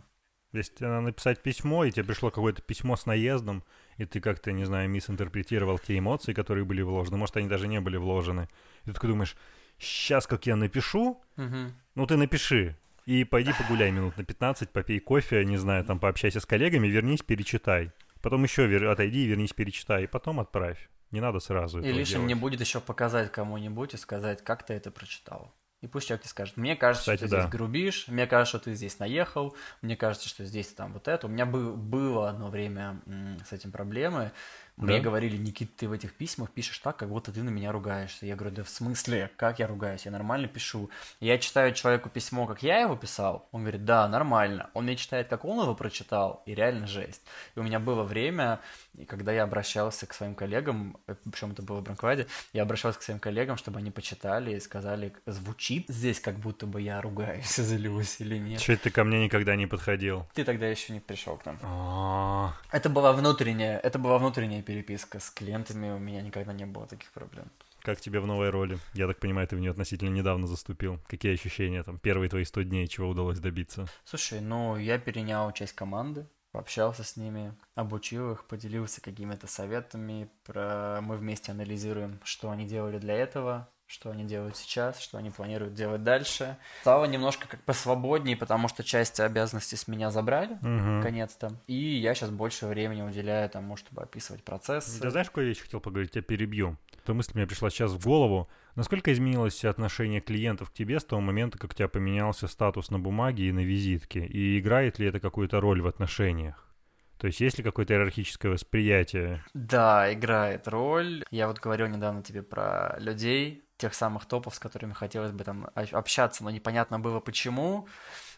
Если тебе надо написать письмо, и тебе пришло какое-то письмо с наездом, и ты как-то, не знаю, мисинтерпретировал те эмоции, которые были вложены, может, они даже не были вложены. И ты такой думаешь, сейчас как я напишу, угу. ну ты напиши, и пойди погуляй минут на 15, попей кофе, не знаю, там пообщайся с коллегами, вернись, перечитай. Потом еще вер... отойди, вернись, перечитай, и потом отправь. Не надо сразу И лишним не будет еще показать кому-нибудь и сказать, как ты это прочитал. И пусть человек тебе скажет, мне кажется, Кстати, что ты да. здесь грубишь, мне кажется, что ты здесь наехал, мне кажется, что здесь там вот это. У меня бы, было одно время с этим проблемы. Мне да? говорили, Никит, ты в этих письмах пишешь так, как будто ты на меня ругаешься. Я говорю, да в смысле? Как я ругаюсь? Я нормально пишу. Я читаю человеку письмо, как я его писал. Он говорит, да, нормально. Он мне читает, как он его прочитал, и реально жесть. И у меня было время, когда я обращался к своим коллегам, э, причем это было в Бранкваде, я обращался к своим коллегам, чтобы они почитали и сказали, звучит здесь, как будто бы я ругаюсь, злюсь или нет. Че ты ко мне никогда не подходил? Ты тогда еще не пришел к нам. А. Это была внутренняя, это была внутренняя переписка с клиентами, у меня никогда не было таких проблем. Как тебе в новой роли? Я так понимаю, ты в нее относительно недавно заступил. Какие ощущения там? Первые твои 100 дней, чего удалось добиться? Слушай, ну, я перенял часть команды. Пообщался с ними, обучил их, поделился какими-то советами. Про... Мы вместе анализируем, что они делали для этого, что они делают сейчас, что они планируют делать дальше. Стало немножко как посвободнее, потому что часть обязанностей с меня забрали, угу. наконец-то. И я сейчас больше времени уделяю тому, чтобы описывать процесс. Ты знаешь, какую вещь хотел поговорить? Я перебью. Эта мысль мне пришла сейчас в голову. Насколько изменилось отношение клиентов к тебе с того момента, как у тебя поменялся статус на бумаге и на визитке? И играет ли это какую-то роль в отношениях? То есть есть ли какое-то иерархическое восприятие? Да, играет роль. Я вот говорил недавно тебе про людей, тех самых топов, с которыми хотелось бы там общаться, но непонятно было почему.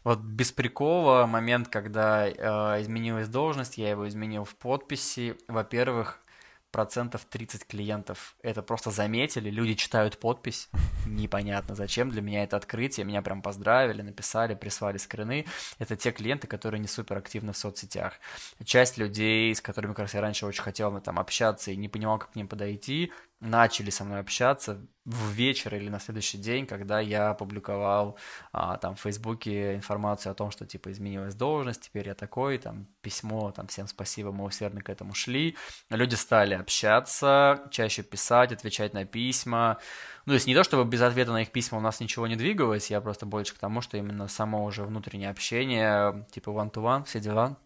Вот без прикола момент, когда э, изменилась должность, я его изменил в подписи. Во-первых, процентов 30 клиентов это просто заметили, люди читают подпись, непонятно зачем, для меня это открытие, меня прям поздравили, написали, прислали скрины, это те клиенты, которые не супер активны в соцсетях. Часть людей, с которыми как раз я раньше очень хотел там общаться и не понимал, как к ним подойти, начали со мной общаться в вечер или на следующий день, когда я опубликовал а, там в Фейсбуке информацию о том, что типа изменилась должность, теперь я такой, там письмо, там всем спасибо, мы усердно к этому шли. Люди стали общаться, чаще писать, отвечать на письма. Ну, то есть не то, чтобы без ответа на их письма у нас ничего не двигалось, я просто больше к тому, что именно само уже внутреннее общение, типа one-to-one, все дела,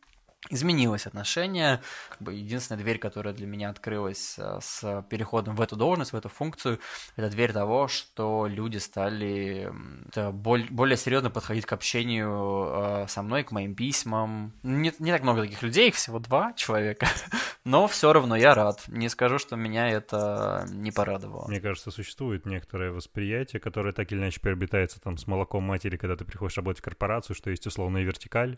изменилось отношение. Как бы единственная дверь, которая для меня открылась э, с переходом в эту должность, в эту функцию, это дверь того, что люди стали более серьезно подходить к общению э, со мной, к моим письмам. Не, не так много таких людей, их всего два человека, но все равно я рад. Не скажу, что меня это не порадовало. Мне кажется, существует некоторое восприятие, которое так или иначе приобретается там с молоком матери, когда ты приходишь работать в корпорацию, что есть условная вертикаль,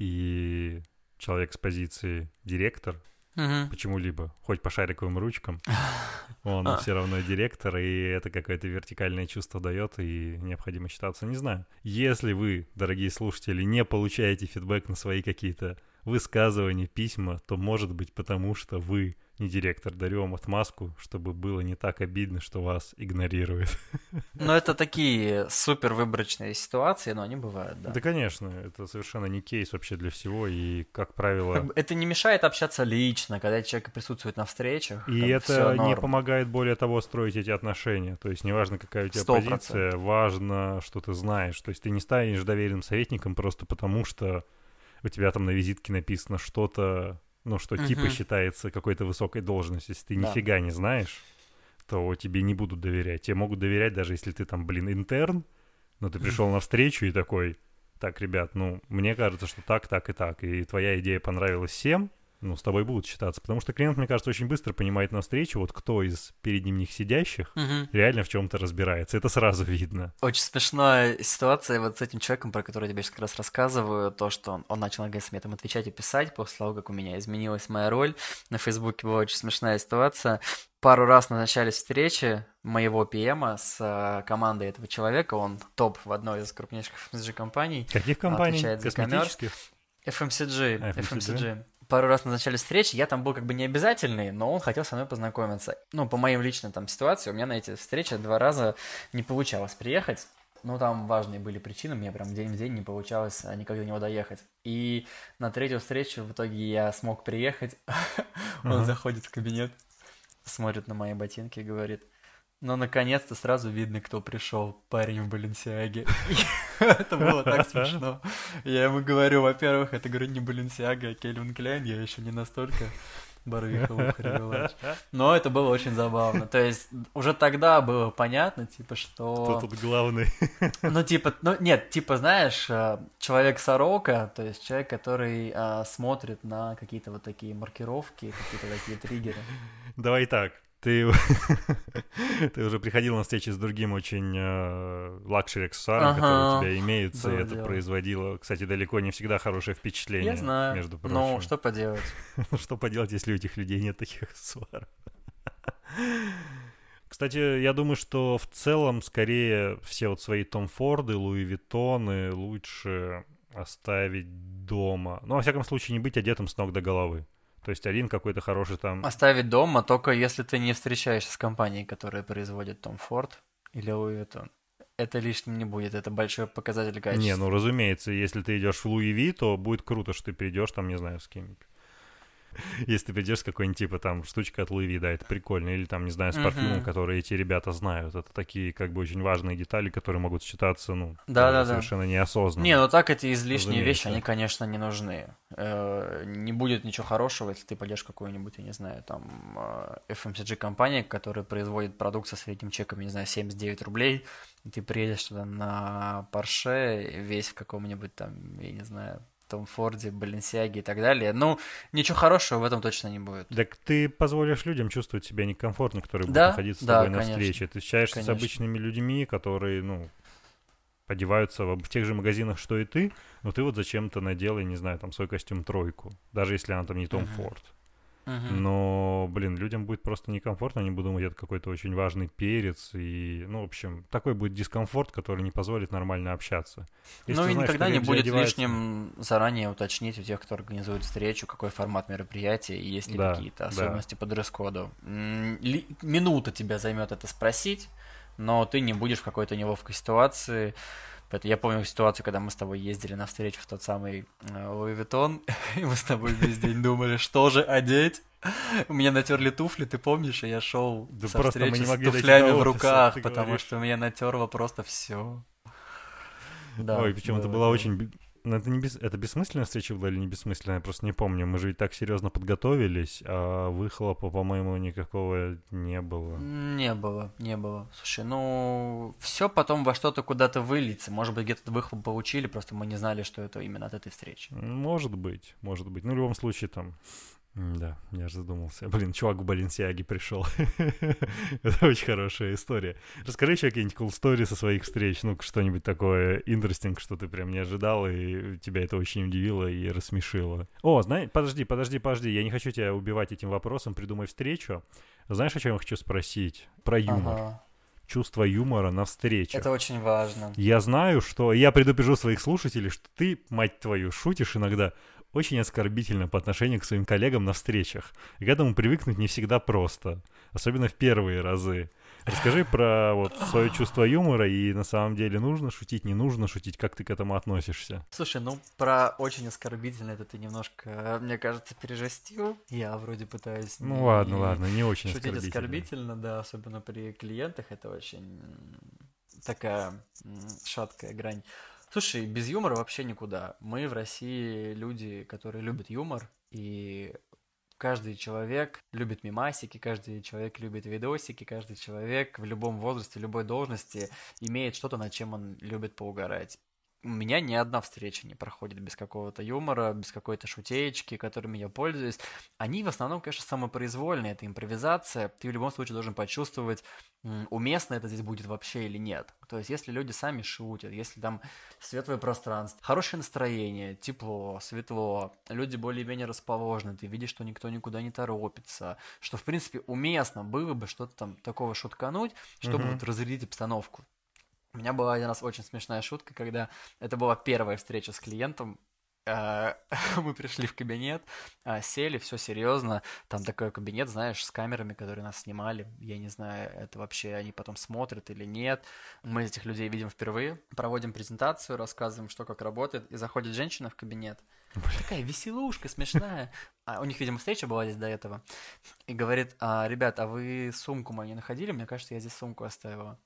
и человек с позиции директор, угу. почему-либо, хоть по шариковым ручкам, он а. все равно директор, и это какое-то вертикальное чувство дает, и необходимо считаться. Не знаю. Если вы, дорогие слушатели, не получаете фидбэк на свои какие-то высказывания, письма, то может быть потому, что вы не директор, дарю вам отмазку, чтобы было не так обидно, что вас игнорируют. Ну, это такие супер выборочные ситуации, но они бывают, да. Да, конечно, это совершенно не кейс вообще для всего, и, как правило... это не мешает общаться лично, когда человек присутствует на встречах. И это не помогает, более того, строить эти отношения. То есть, неважно, какая у тебя 100%. позиция, важно, что ты знаешь. То есть, ты не станешь доверенным советником просто потому, что у тебя там на визитке написано что-то ну, что угу. типа считается какой-то высокой должностью. Если ты да. нифига не знаешь, то тебе не будут доверять. Тебе могут доверять, даже если ты там, блин, интерн, но ты пришел на встречу и такой, так, ребят, ну, мне кажется, что так, так и так. И твоя идея понравилась всем, ну, с тобой будут считаться. Потому что клиент, мне кажется, очень быстро понимает на встрече, вот кто из перед ним них сидящих угу. реально в чем-то разбирается. Это сразу видно. Очень смешная ситуация вот с этим человеком, про который я тебе сейчас как раз рассказываю, то, что он, он начал наконец мне там отвечать и писать после того, как у меня изменилась моя роль. На Фейсбуке была очень смешная ситуация. Пару раз назначались встречи моего ПМа с э, командой этого человека. Он топ в одной из крупнейших FMCG-компаний. Каких компаний? Косметических? FMCG. FMCG. FMCG пару раз назначали встречи, я там был как бы не обязательный, но он хотел со мной познакомиться. Ну, по моим личным там ситуациям, у меня на эти встречи два раза не получалось приехать. Ну, там важные были причины, мне прям день в день не получалось а, никак до него доехать. И на третью встречу в итоге я смог приехать. Он заходит в кабинет, смотрит на мои ботинки и говорит, но наконец-то сразу видно, кто пришел. Парень в Баленсиаге. Это было так смешно. Я ему говорю, во-первых, это, говорю, не Баленсиага, а Кельвин Кляйн. Я еще не настолько Барвиховый хревелач. Но это было очень забавно. То есть уже тогда было понятно, типа, что... Кто тут главный? Ну, типа, ну, нет, типа, знаешь, э, человек-сорока, то есть человек, который а, смотрит на какие-то вот такие маркировки, какие-то такие триггеры. Давай так, ты, ты уже приходил на встречи с другим очень э, luxury аксессуаром, ага, которые у тебя имеются, и это дело. производило, кстати, далеко не всегда хорошее впечатление. Я знаю, между прочим. ну что поделать? Ну что поделать, если у этих людей нет таких аксессуаров? Кстати, я думаю, что в целом скорее все вот свои Том Форды, Луи Виттоны лучше оставить дома. Ну, во всяком случае, не быть одетым с ног до головы. То есть один какой-то хороший там... Оставить дома, только если ты не встречаешься с компанией, которая производит Том Форд или Louis Vuitton. это лишним не будет, это большой показатель качества. Не, ну разумеется, если ты идешь в Луи Ви, то будет круто, что ты придешь там, не знаю, с кем Если ты придешь с какой-нибудь, типа, там, штучка от Луи, да, это прикольно. Или там, не знаю, с парфюмом, которые эти ребята знают. Это такие, как бы, очень важные детали, которые могут считаться, ну, да, да, совершенно неосознанно. Не, ну так эти излишние вещи, они, конечно, не нужны. Э, не будет ничего хорошего, если ты пойдешь в какую-нибудь, я не знаю, там, э, FMCG-компания, которая производит продукт со средним чеком, не знаю, 79 рублей, ты приедешь туда на Порше, весь в каком-нибудь там, я не знаю, том Форде, Баленсиаге и так далее. Ну, ничего хорошего в этом точно не будет. Так ты позволишь людям чувствовать себя некомфортно, которые будут Да, находиться с да, тобой на встрече. Ты встречаешься Конечно. с обычными людьми, которые, ну, одеваются в тех же магазинах, что и ты, но ты вот зачем-то надел, я не знаю, там свой костюм тройку, даже если она там не Том Мгм. Форд. Но, блин, людям будет просто некомфортно, они будут думать, это какой-то очень важный перец, и, ну, в общем, такой будет дискомфорт, который не позволит нормально общаться. Если ну и знаешь, никогда не будет одеваются- лишним заранее уточнить у тех, кто организует встречу, какой формат мероприятия и есть ли Да, какие-то да. особенности по дресс-коду. Минута тебя займет это спросить, но ты не будешь в какой-то неловкой ситуации. Поэтому я помню ситуацию, когда мы с тобой ездили на встречу в тот самый э, Луи Vuitton, и мы с тобой весь день думали, что же одеть. У меня натерли туфли, ты помнишь, и я шел Да со встречи с туфлями в руках, потому говоришь. что меня натерло просто все. Ой, причем это была очень... ну, это, не бес... это бессмысленная встреча была или не бессмысленная, я просто не помню. Мы же ведь так серьезно подготовились, а выхлопа, по-моему, никакого не было. Не было, не было. Слушай, ну, все потом во что-то куда-то выльется. Может быть, где-то выхлоп получили, просто мы не знали, что это именно от этой встречи. Может быть, может быть. Ну, в любом случае, там... Да, я же задумался. Блин, чувак в Баленсиаге пришел. Это очень хорошая история. Расскажи еще какие-нибудь cool story со своих встреч. Ну, что-нибудь такое interesting, что ты прям не ожидал, и тебя это очень удивило и рассмешило. О, знаешь, подожди, подожди, подожди. Я не хочу тебя убивать этим вопросом. Придумай встречу. Знаешь, о чем я хочу спросить? Про юмор. Ага. Чувство юмора на встречах. Это очень важно. Я знаю, что... Я предупрежу своих слушателей, что ты, мать твою, шутишь иногда очень оскорбительно по отношению к своим коллегам на встречах. И к этому привыкнуть не всегда просто. Особенно в первые разы. Расскажи про вот свое чувство юмора и на самом деле нужно шутить, не нужно шутить, как ты к этому относишься? Слушай, ну про очень оскорбительно это ты немножко, мне кажется, пережестил. Я вроде пытаюсь Ну не ладно, ладно, не очень шутить оскорбительно. оскорбительно, да, особенно при клиентах. Это очень такая шаткая грань. Слушай, без юмора вообще никуда. Мы в России люди, которые любят юмор, и каждый человек любит мимасики, каждый человек любит видосики, каждый человек в любом возрасте, любой должности имеет что-то, над чем он любит поугарать. У меня ни одна встреча не проходит без какого-то юмора, без какой-то шутеечки, которыми я пользуюсь. Они в основном, конечно, самопроизвольные, это импровизация. Ты в любом случае должен почувствовать, уместно это здесь будет вообще или нет. То есть, если люди сами шутят, если там светлое пространство, хорошее настроение, тепло, светло, люди более-менее расположены, ты видишь, что никто никуда не торопится, что, в принципе, уместно было бы что-то там такого шуткануть, чтобы Мгм. вот разрядить обстановку. У меня была один раз очень смешная шутка, когда это была первая встреча с клиентом. э, Мы пришли в кабинет, а, сели, все серьезно. Там такой кабинет, знаешь, с камерами, которые нас снимали. Я не знаю, это вообще они потом смотрят или нет. Мы этих людей видим впервые. Проводим презентацию, рассказываем, что как работает. И заходит женщина в кабинет. Такая веселушка, смешная. А у них, видимо, встреча была здесь до этого. И говорит, а, ребят, а вы сумку мою не находили? Мне кажется, я здесь сумку оставила.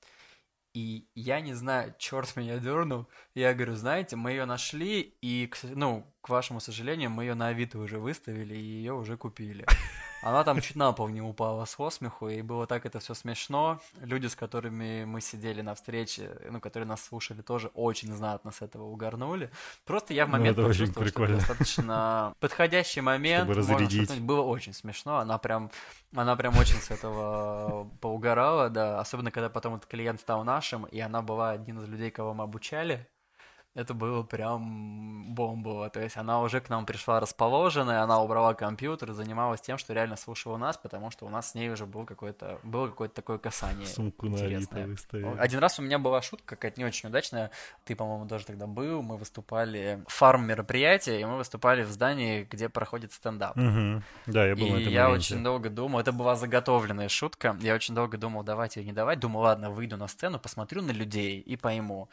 И я не знаю, черт меня дернул. Я говорю, знаете, мы ее нашли, и, ну, к вашему сожалению, мы ее на Авито уже выставили, и ее уже купили. Она там чуть на пол не упала с смеху, и было так это все смешно. Люди, с которыми мы сидели на встрече, ну, которые нас слушали, тоже очень знатно с этого угорнули. Просто я в Ну, момент очень почувствовал, что это достаточно подходящий момент. Чтобы разрядить. Было очень смешно. Она прям, она прям очень с этого поугорала, да. Особенно, когда потом этот клиент стал нашим, и она была один из людей, кого мы обучали. Это было прям бомбово. То есть она уже к нам пришла расположенная, она убрала компьютер и занималась тем, что реально слушала нас, потому что у нас с ней уже был какой-то, было какое-то такое касание Сумку на интересное. выставили. Один раз у меня была шутка какая-то не очень удачная. Ты, по-моему, тоже тогда был. Мы выступали фарм мероприятие, и мы выступали в здании, где проходит стендап. Мгм. Да, я был на И этом я моменте. очень долго думал, это была заготовленная шутка, я очень долго думал, давать или не давать, думал, ладно, выйду на сцену, посмотрю на людей и пойму.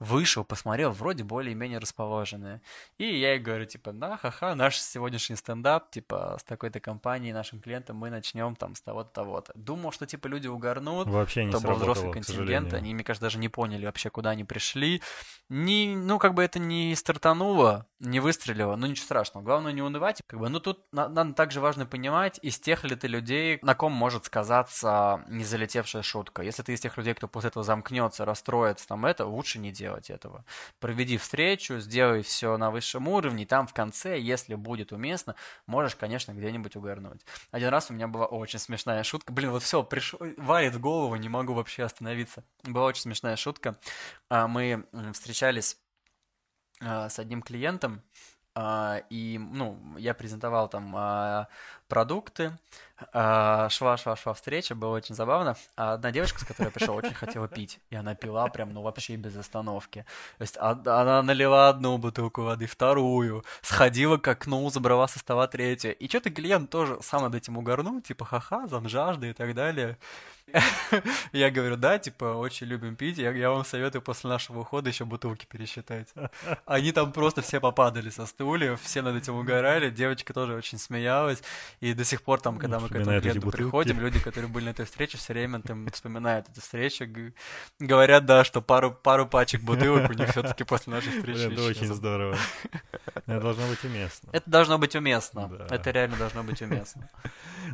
Вышел, посмотрел, вроде более-менее расположенные. И я ей говорю, типа, да, ха-ха, наш сегодняшний стендап, типа, с такой-то компанией, нашим клиентом мы начнем там с того-то, того-то. Думал, что, типа, люди угорнут, Вообще не был взрослый сработало, к контингент, они, мне кажется, даже не поняли вообще, куда они пришли. Не, ну, как бы это не стартануло, не выстрелило, ну, ничего страшного. Главное не унывать. Как бы, ну, тут на- надо также важно понимать, из тех ли ты людей, на ком может сказаться не залетевшая шутка. Если ты из тех людей, кто после этого замкнется, расстроится, там это, лучше не делать этого. Проведи встречу, сделай все на высшем уровне, и там в конце, если будет уместно, можешь, конечно, где-нибудь угорнуть. Один раз у меня была очень смешная шутка. Блин, вот все, пришло, варит в голову, не могу вообще остановиться. Была очень смешная шутка. А, Мы встречались а, с одним клиентом, а, и, ну, я презентовал там продукты, а, шла, шла, шла встреча, было очень забавно. А одна девочка, с которой я пришел, очень хотела пить, и она пила прям, ну, вообще без остановки. То есть она налила одну бутылку воды, вторую, сходила к окну, забрала со стола третью. И что-то клиент тоже сам над этим угорнул, типа, ха-ха, зам жажды и так далее. Я говорю, да, типа, очень любим пить, я, я вам советую после нашего ухода еще бутылки пересчитать. Они там просто все попадали со стульев, все над этим угорали, девочка тоже очень смеялась, и до сих пор там, когда мы к этому эти клиенту бутылки. приходим, люди, которые были на этой встрече, все время там вспоминают эту встречу, говорят, да, что пару, пару пачек бутылок у них все-таки после нашей встречи Это очень здорово. Это должно быть уместно. Это должно быть уместно. Это реально должно быть уместно.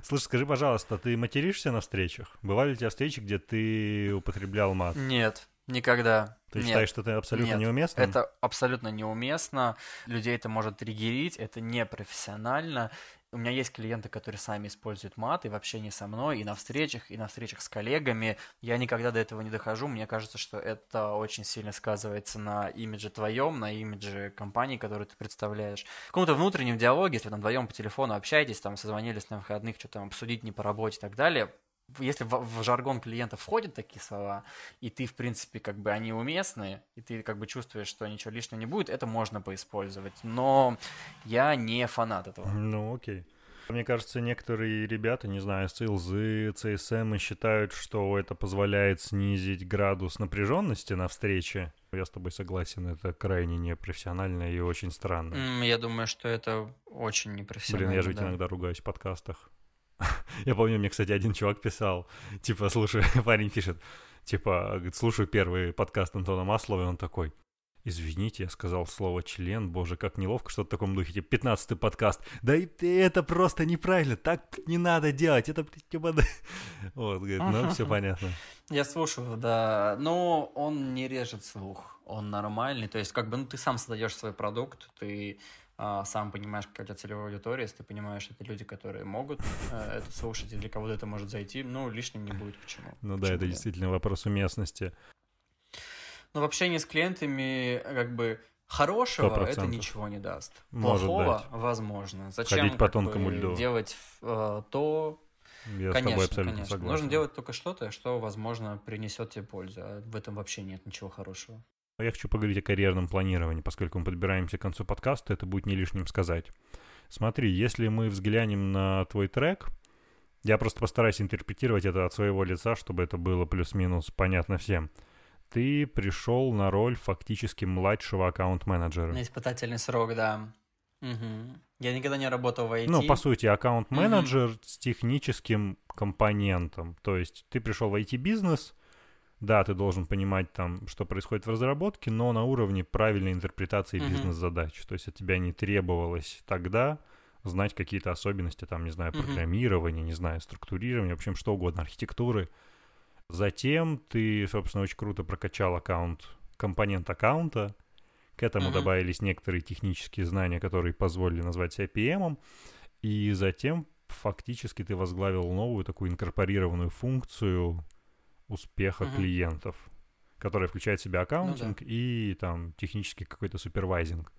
Слушай, скажи, пожалуйста, ты материшься на встречах? Бывали у тебя встречи, где ты употреблял мат? Нет, никогда. Ты Нет. считаешь, что это абсолютно Нет, неуместно? Это абсолютно неуместно. Людей это может триггерить, это непрофессионально. У меня есть клиенты, которые сами используют мат и в общении со мной, и на встречах, и на встречах с коллегами. Я никогда до этого не дохожу. Мне кажется, что это очень сильно сказывается на имидже твоем, на имидже компании, которую ты представляешь. В каком-то внутреннем диалоге, если вы там вдвоем по телефону общаетесь, там созвонились на выходных, что там обсудить не по работе и так далее, если в, в жаргон клиента входят такие слова, и ты, в принципе, как бы они уместны, и ты как бы чувствуешь, что ничего лишнего не будет, это можно поиспользовать. Но я не фанат этого. Ну, окей. Мне кажется, некоторые ребята, не знаю, с ИЛЗы, ЦСМ, считают, что это позволяет снизить градус напряженности на встрече. Я с тобой согласен, это крайне непрофессионально и очень странно. Я думаю, что это очень непрофессионально. Блин, я же ведь да. иногда ругаюсь в подкастах. Я помню, мне, кстати, один чувак писал, типа, слушай, парень пишет, типа, говорит, слушаю первый подкаст Антона Маслова, и он такой, извините, я сказал слово член, боже, как неловко, что-то в таком духе, типа, 15 подкаст, да и это просто неправильно, так не надо делать, это, типа, да». вот, говорит, ну, все понятно. Я слушаю, да. Но он не режет слух. Он нормальный. То есть, как бы, ну, ты сам создаешь свой продукт, ты сам понимаешь, какая у тебя целевая аудитория, если ты понимаешь, что это люди, которые могут э, это слушать, и для кого-то это может зайти, ну, лишним не будет. Почему? Ну да, это нет? действительно вопрос уместности. Но в общении с клиентами, как бы, хорошего Сто это процентов. ничего не даст. Может Плохого, дать. возможно. Зачем Ходить по тонкому бы, льду. делать э, то, Я с конечно, тобой абсолютно конечно. согласен. Нужно делать только что-то, что, возможно, принесет тебе пользу. А в этом вообще нет ничего хорошего. Я хочу поговорить о карьерном планировании, поскольку мы подбираемся к концу подкаста, это будет не лишним сказать. Смотри, если мы взглянем на твой трек, я просто постараюсь интерпретировать это от своего лица, чтобы это было плюс-минус понятно всем. Ты пришел на роль фактически младшего аккаунт-менеджера. На испытательный срок, да. Мгм. Я никогда не работал в IT. Ну, по сути, аккаунт-менеджер с техническим компонентом. То есть ты пришел в IT-бизнес, да, ты должен понимать там, что происходит в разработке, но на уровне правильной интерпретации Мгм. бизнес-задач. То есть от тебя не требовалось тогда знать какие-то особенности, там, не знаю, программирования, не знаю, структурирования, в общем, что угодно, архитектуры. Затем ты, собственно, очень круто прокачал аккаунт, компонент аккаунта. К этому Мгм. добавились некоторые технические знания, которые позволили назвать себя PM. И затем фактически ты возглавил новую такую инкорпорированную функцию успеха Мгм. клиентов, которая включает в себя аккаунтинг Ну да. и там технический какой-то супервайзинг.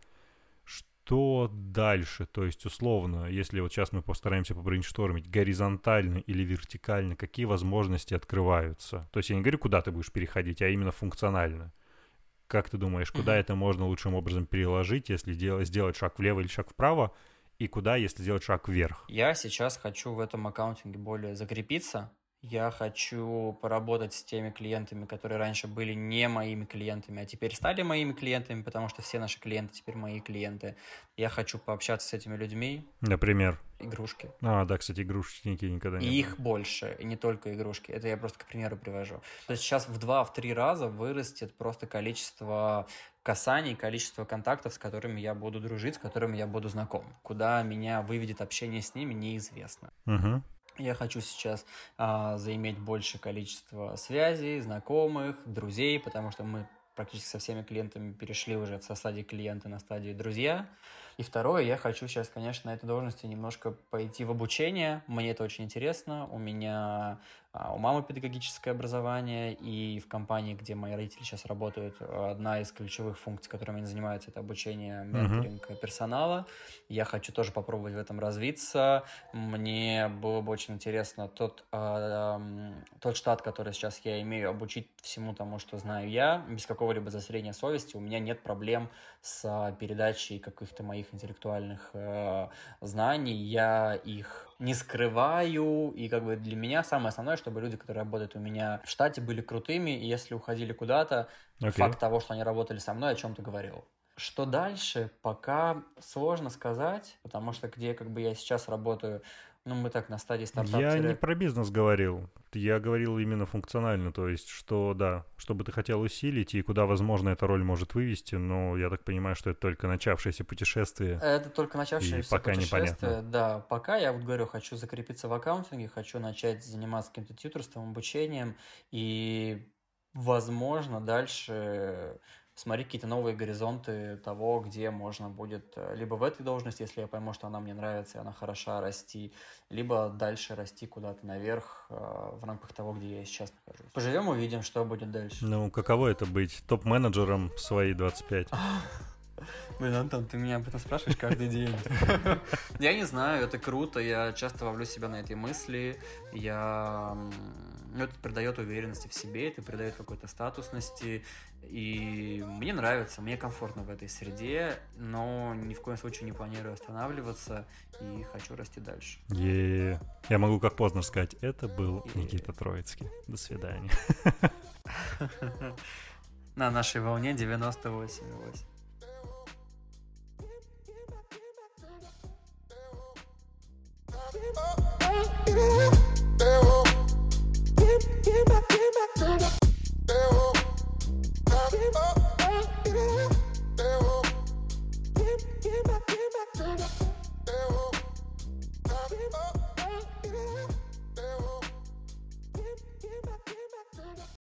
Что дальше? То есть, условно, если вот сейчас мы постараемся побрейнштормить, горизонтально или вертикально, какие возможности открываются? То есть я не говорю, куда ты будешь переходить, а именно функционально. Как ты думаешь, куда Мгм. это можно лучшим образом переложить, если дел- сделать шаг влево или шаг вправо, и куда, если сделать шаг вверх? Я сейчас хочу в этом аккаунтинге более закрепиться. Я хочу поработать с теми клиентами, которые раньше были не моими клиентами, а теперь стали моими клиентами, потому что все наши клиенты теперь мои клиенты. Я хочу пообщаться с этими людьми, Например. игрушки. А, да, кстати, игрушечники никогда не И было. их больше, и не только игрушки. Это я просто к примеру привожу. То есть сейчас в два, в три раза вырастет просто количество касаний, количество контактов, с которыми я буду дружить, с которыми я буду знаком. Куда меня выведет общение с ними, неизвестно. Мгм. Я хочу сейчас а, заиметь большее количество связей, знакомых, друзей, потому что мы практически со всеми клиентами перешли уже со стадии клиента на стадию друзья. И второе, я хочу сейчас, конечно, на этой должности немножко пойти в обучение. Мне это очень интересно. У меня у мамы педагогическое образование, и в компании, где мои родители сейчас работают, одна из ключевых функций, которыми они занимаются, это обучение, менторинг персонала. Я хочу тоже попробовать в этом развиться. Мне было бы очень интересно тот, а, м, тот штат, который сейчас я имею, обучить всему тому, что знаю я, без какого-либо засорения совести. У меня нет проблем с а, передачей каких-то моих интеллектуальных э, знаний. Я их не скрываю, и как бы для меня самое основное, чтобы люди, которые работают у меня в штате, были крутыми, и если уходили куда-то, Окей. факт того, что они работали со мной, о чем-то говорил. Что дальше, пока сложно сказать, потому что где как бы я сейчас работаю, ну, мы так на стадии стартапа. Я не про бизнес говорил. Я говорил именно функционально, то есть, что, да, что бы ты хотел усилить и куда, возможно, эта роль может вывести, но я так понимаю, что это только начавшееся путешествие. Это только начавшееся И пока путешествие. непонятно. Да, пока я вот говорю, хочу закрепиться в аккаунтинге, хочу начать заниматься каким-то тьюторством, обучением и, возможно, дальше смотреть какие-то новые горизонты того, где можно будет э, либо в этой должности, если я пойму, что она мне нравится и она хороша, расти, либо дальше расти куда-то наверх э, в рамках того, где я сейчас нахожусь. Поживем, увидим, что будет дальше. Ну, каково это быть топ-менеджером в свои 25? Блин, Антон, ты меня об этом спрашиваешь каждый день. Я не знаю, это круто, я часто ловлю себя на этой мысли, я... ну, это придает уверенности в себе, это придает какой-то статусности, и мне нравится, мне комфортно в этой среде, но ни в коем случае не планирую останавливаться и хочу расти дальше. Е, Я могу как поздно сказать, это был Е. Никита Троицкий. До свидания. На нашей волне 98,8. Oh, Yeah.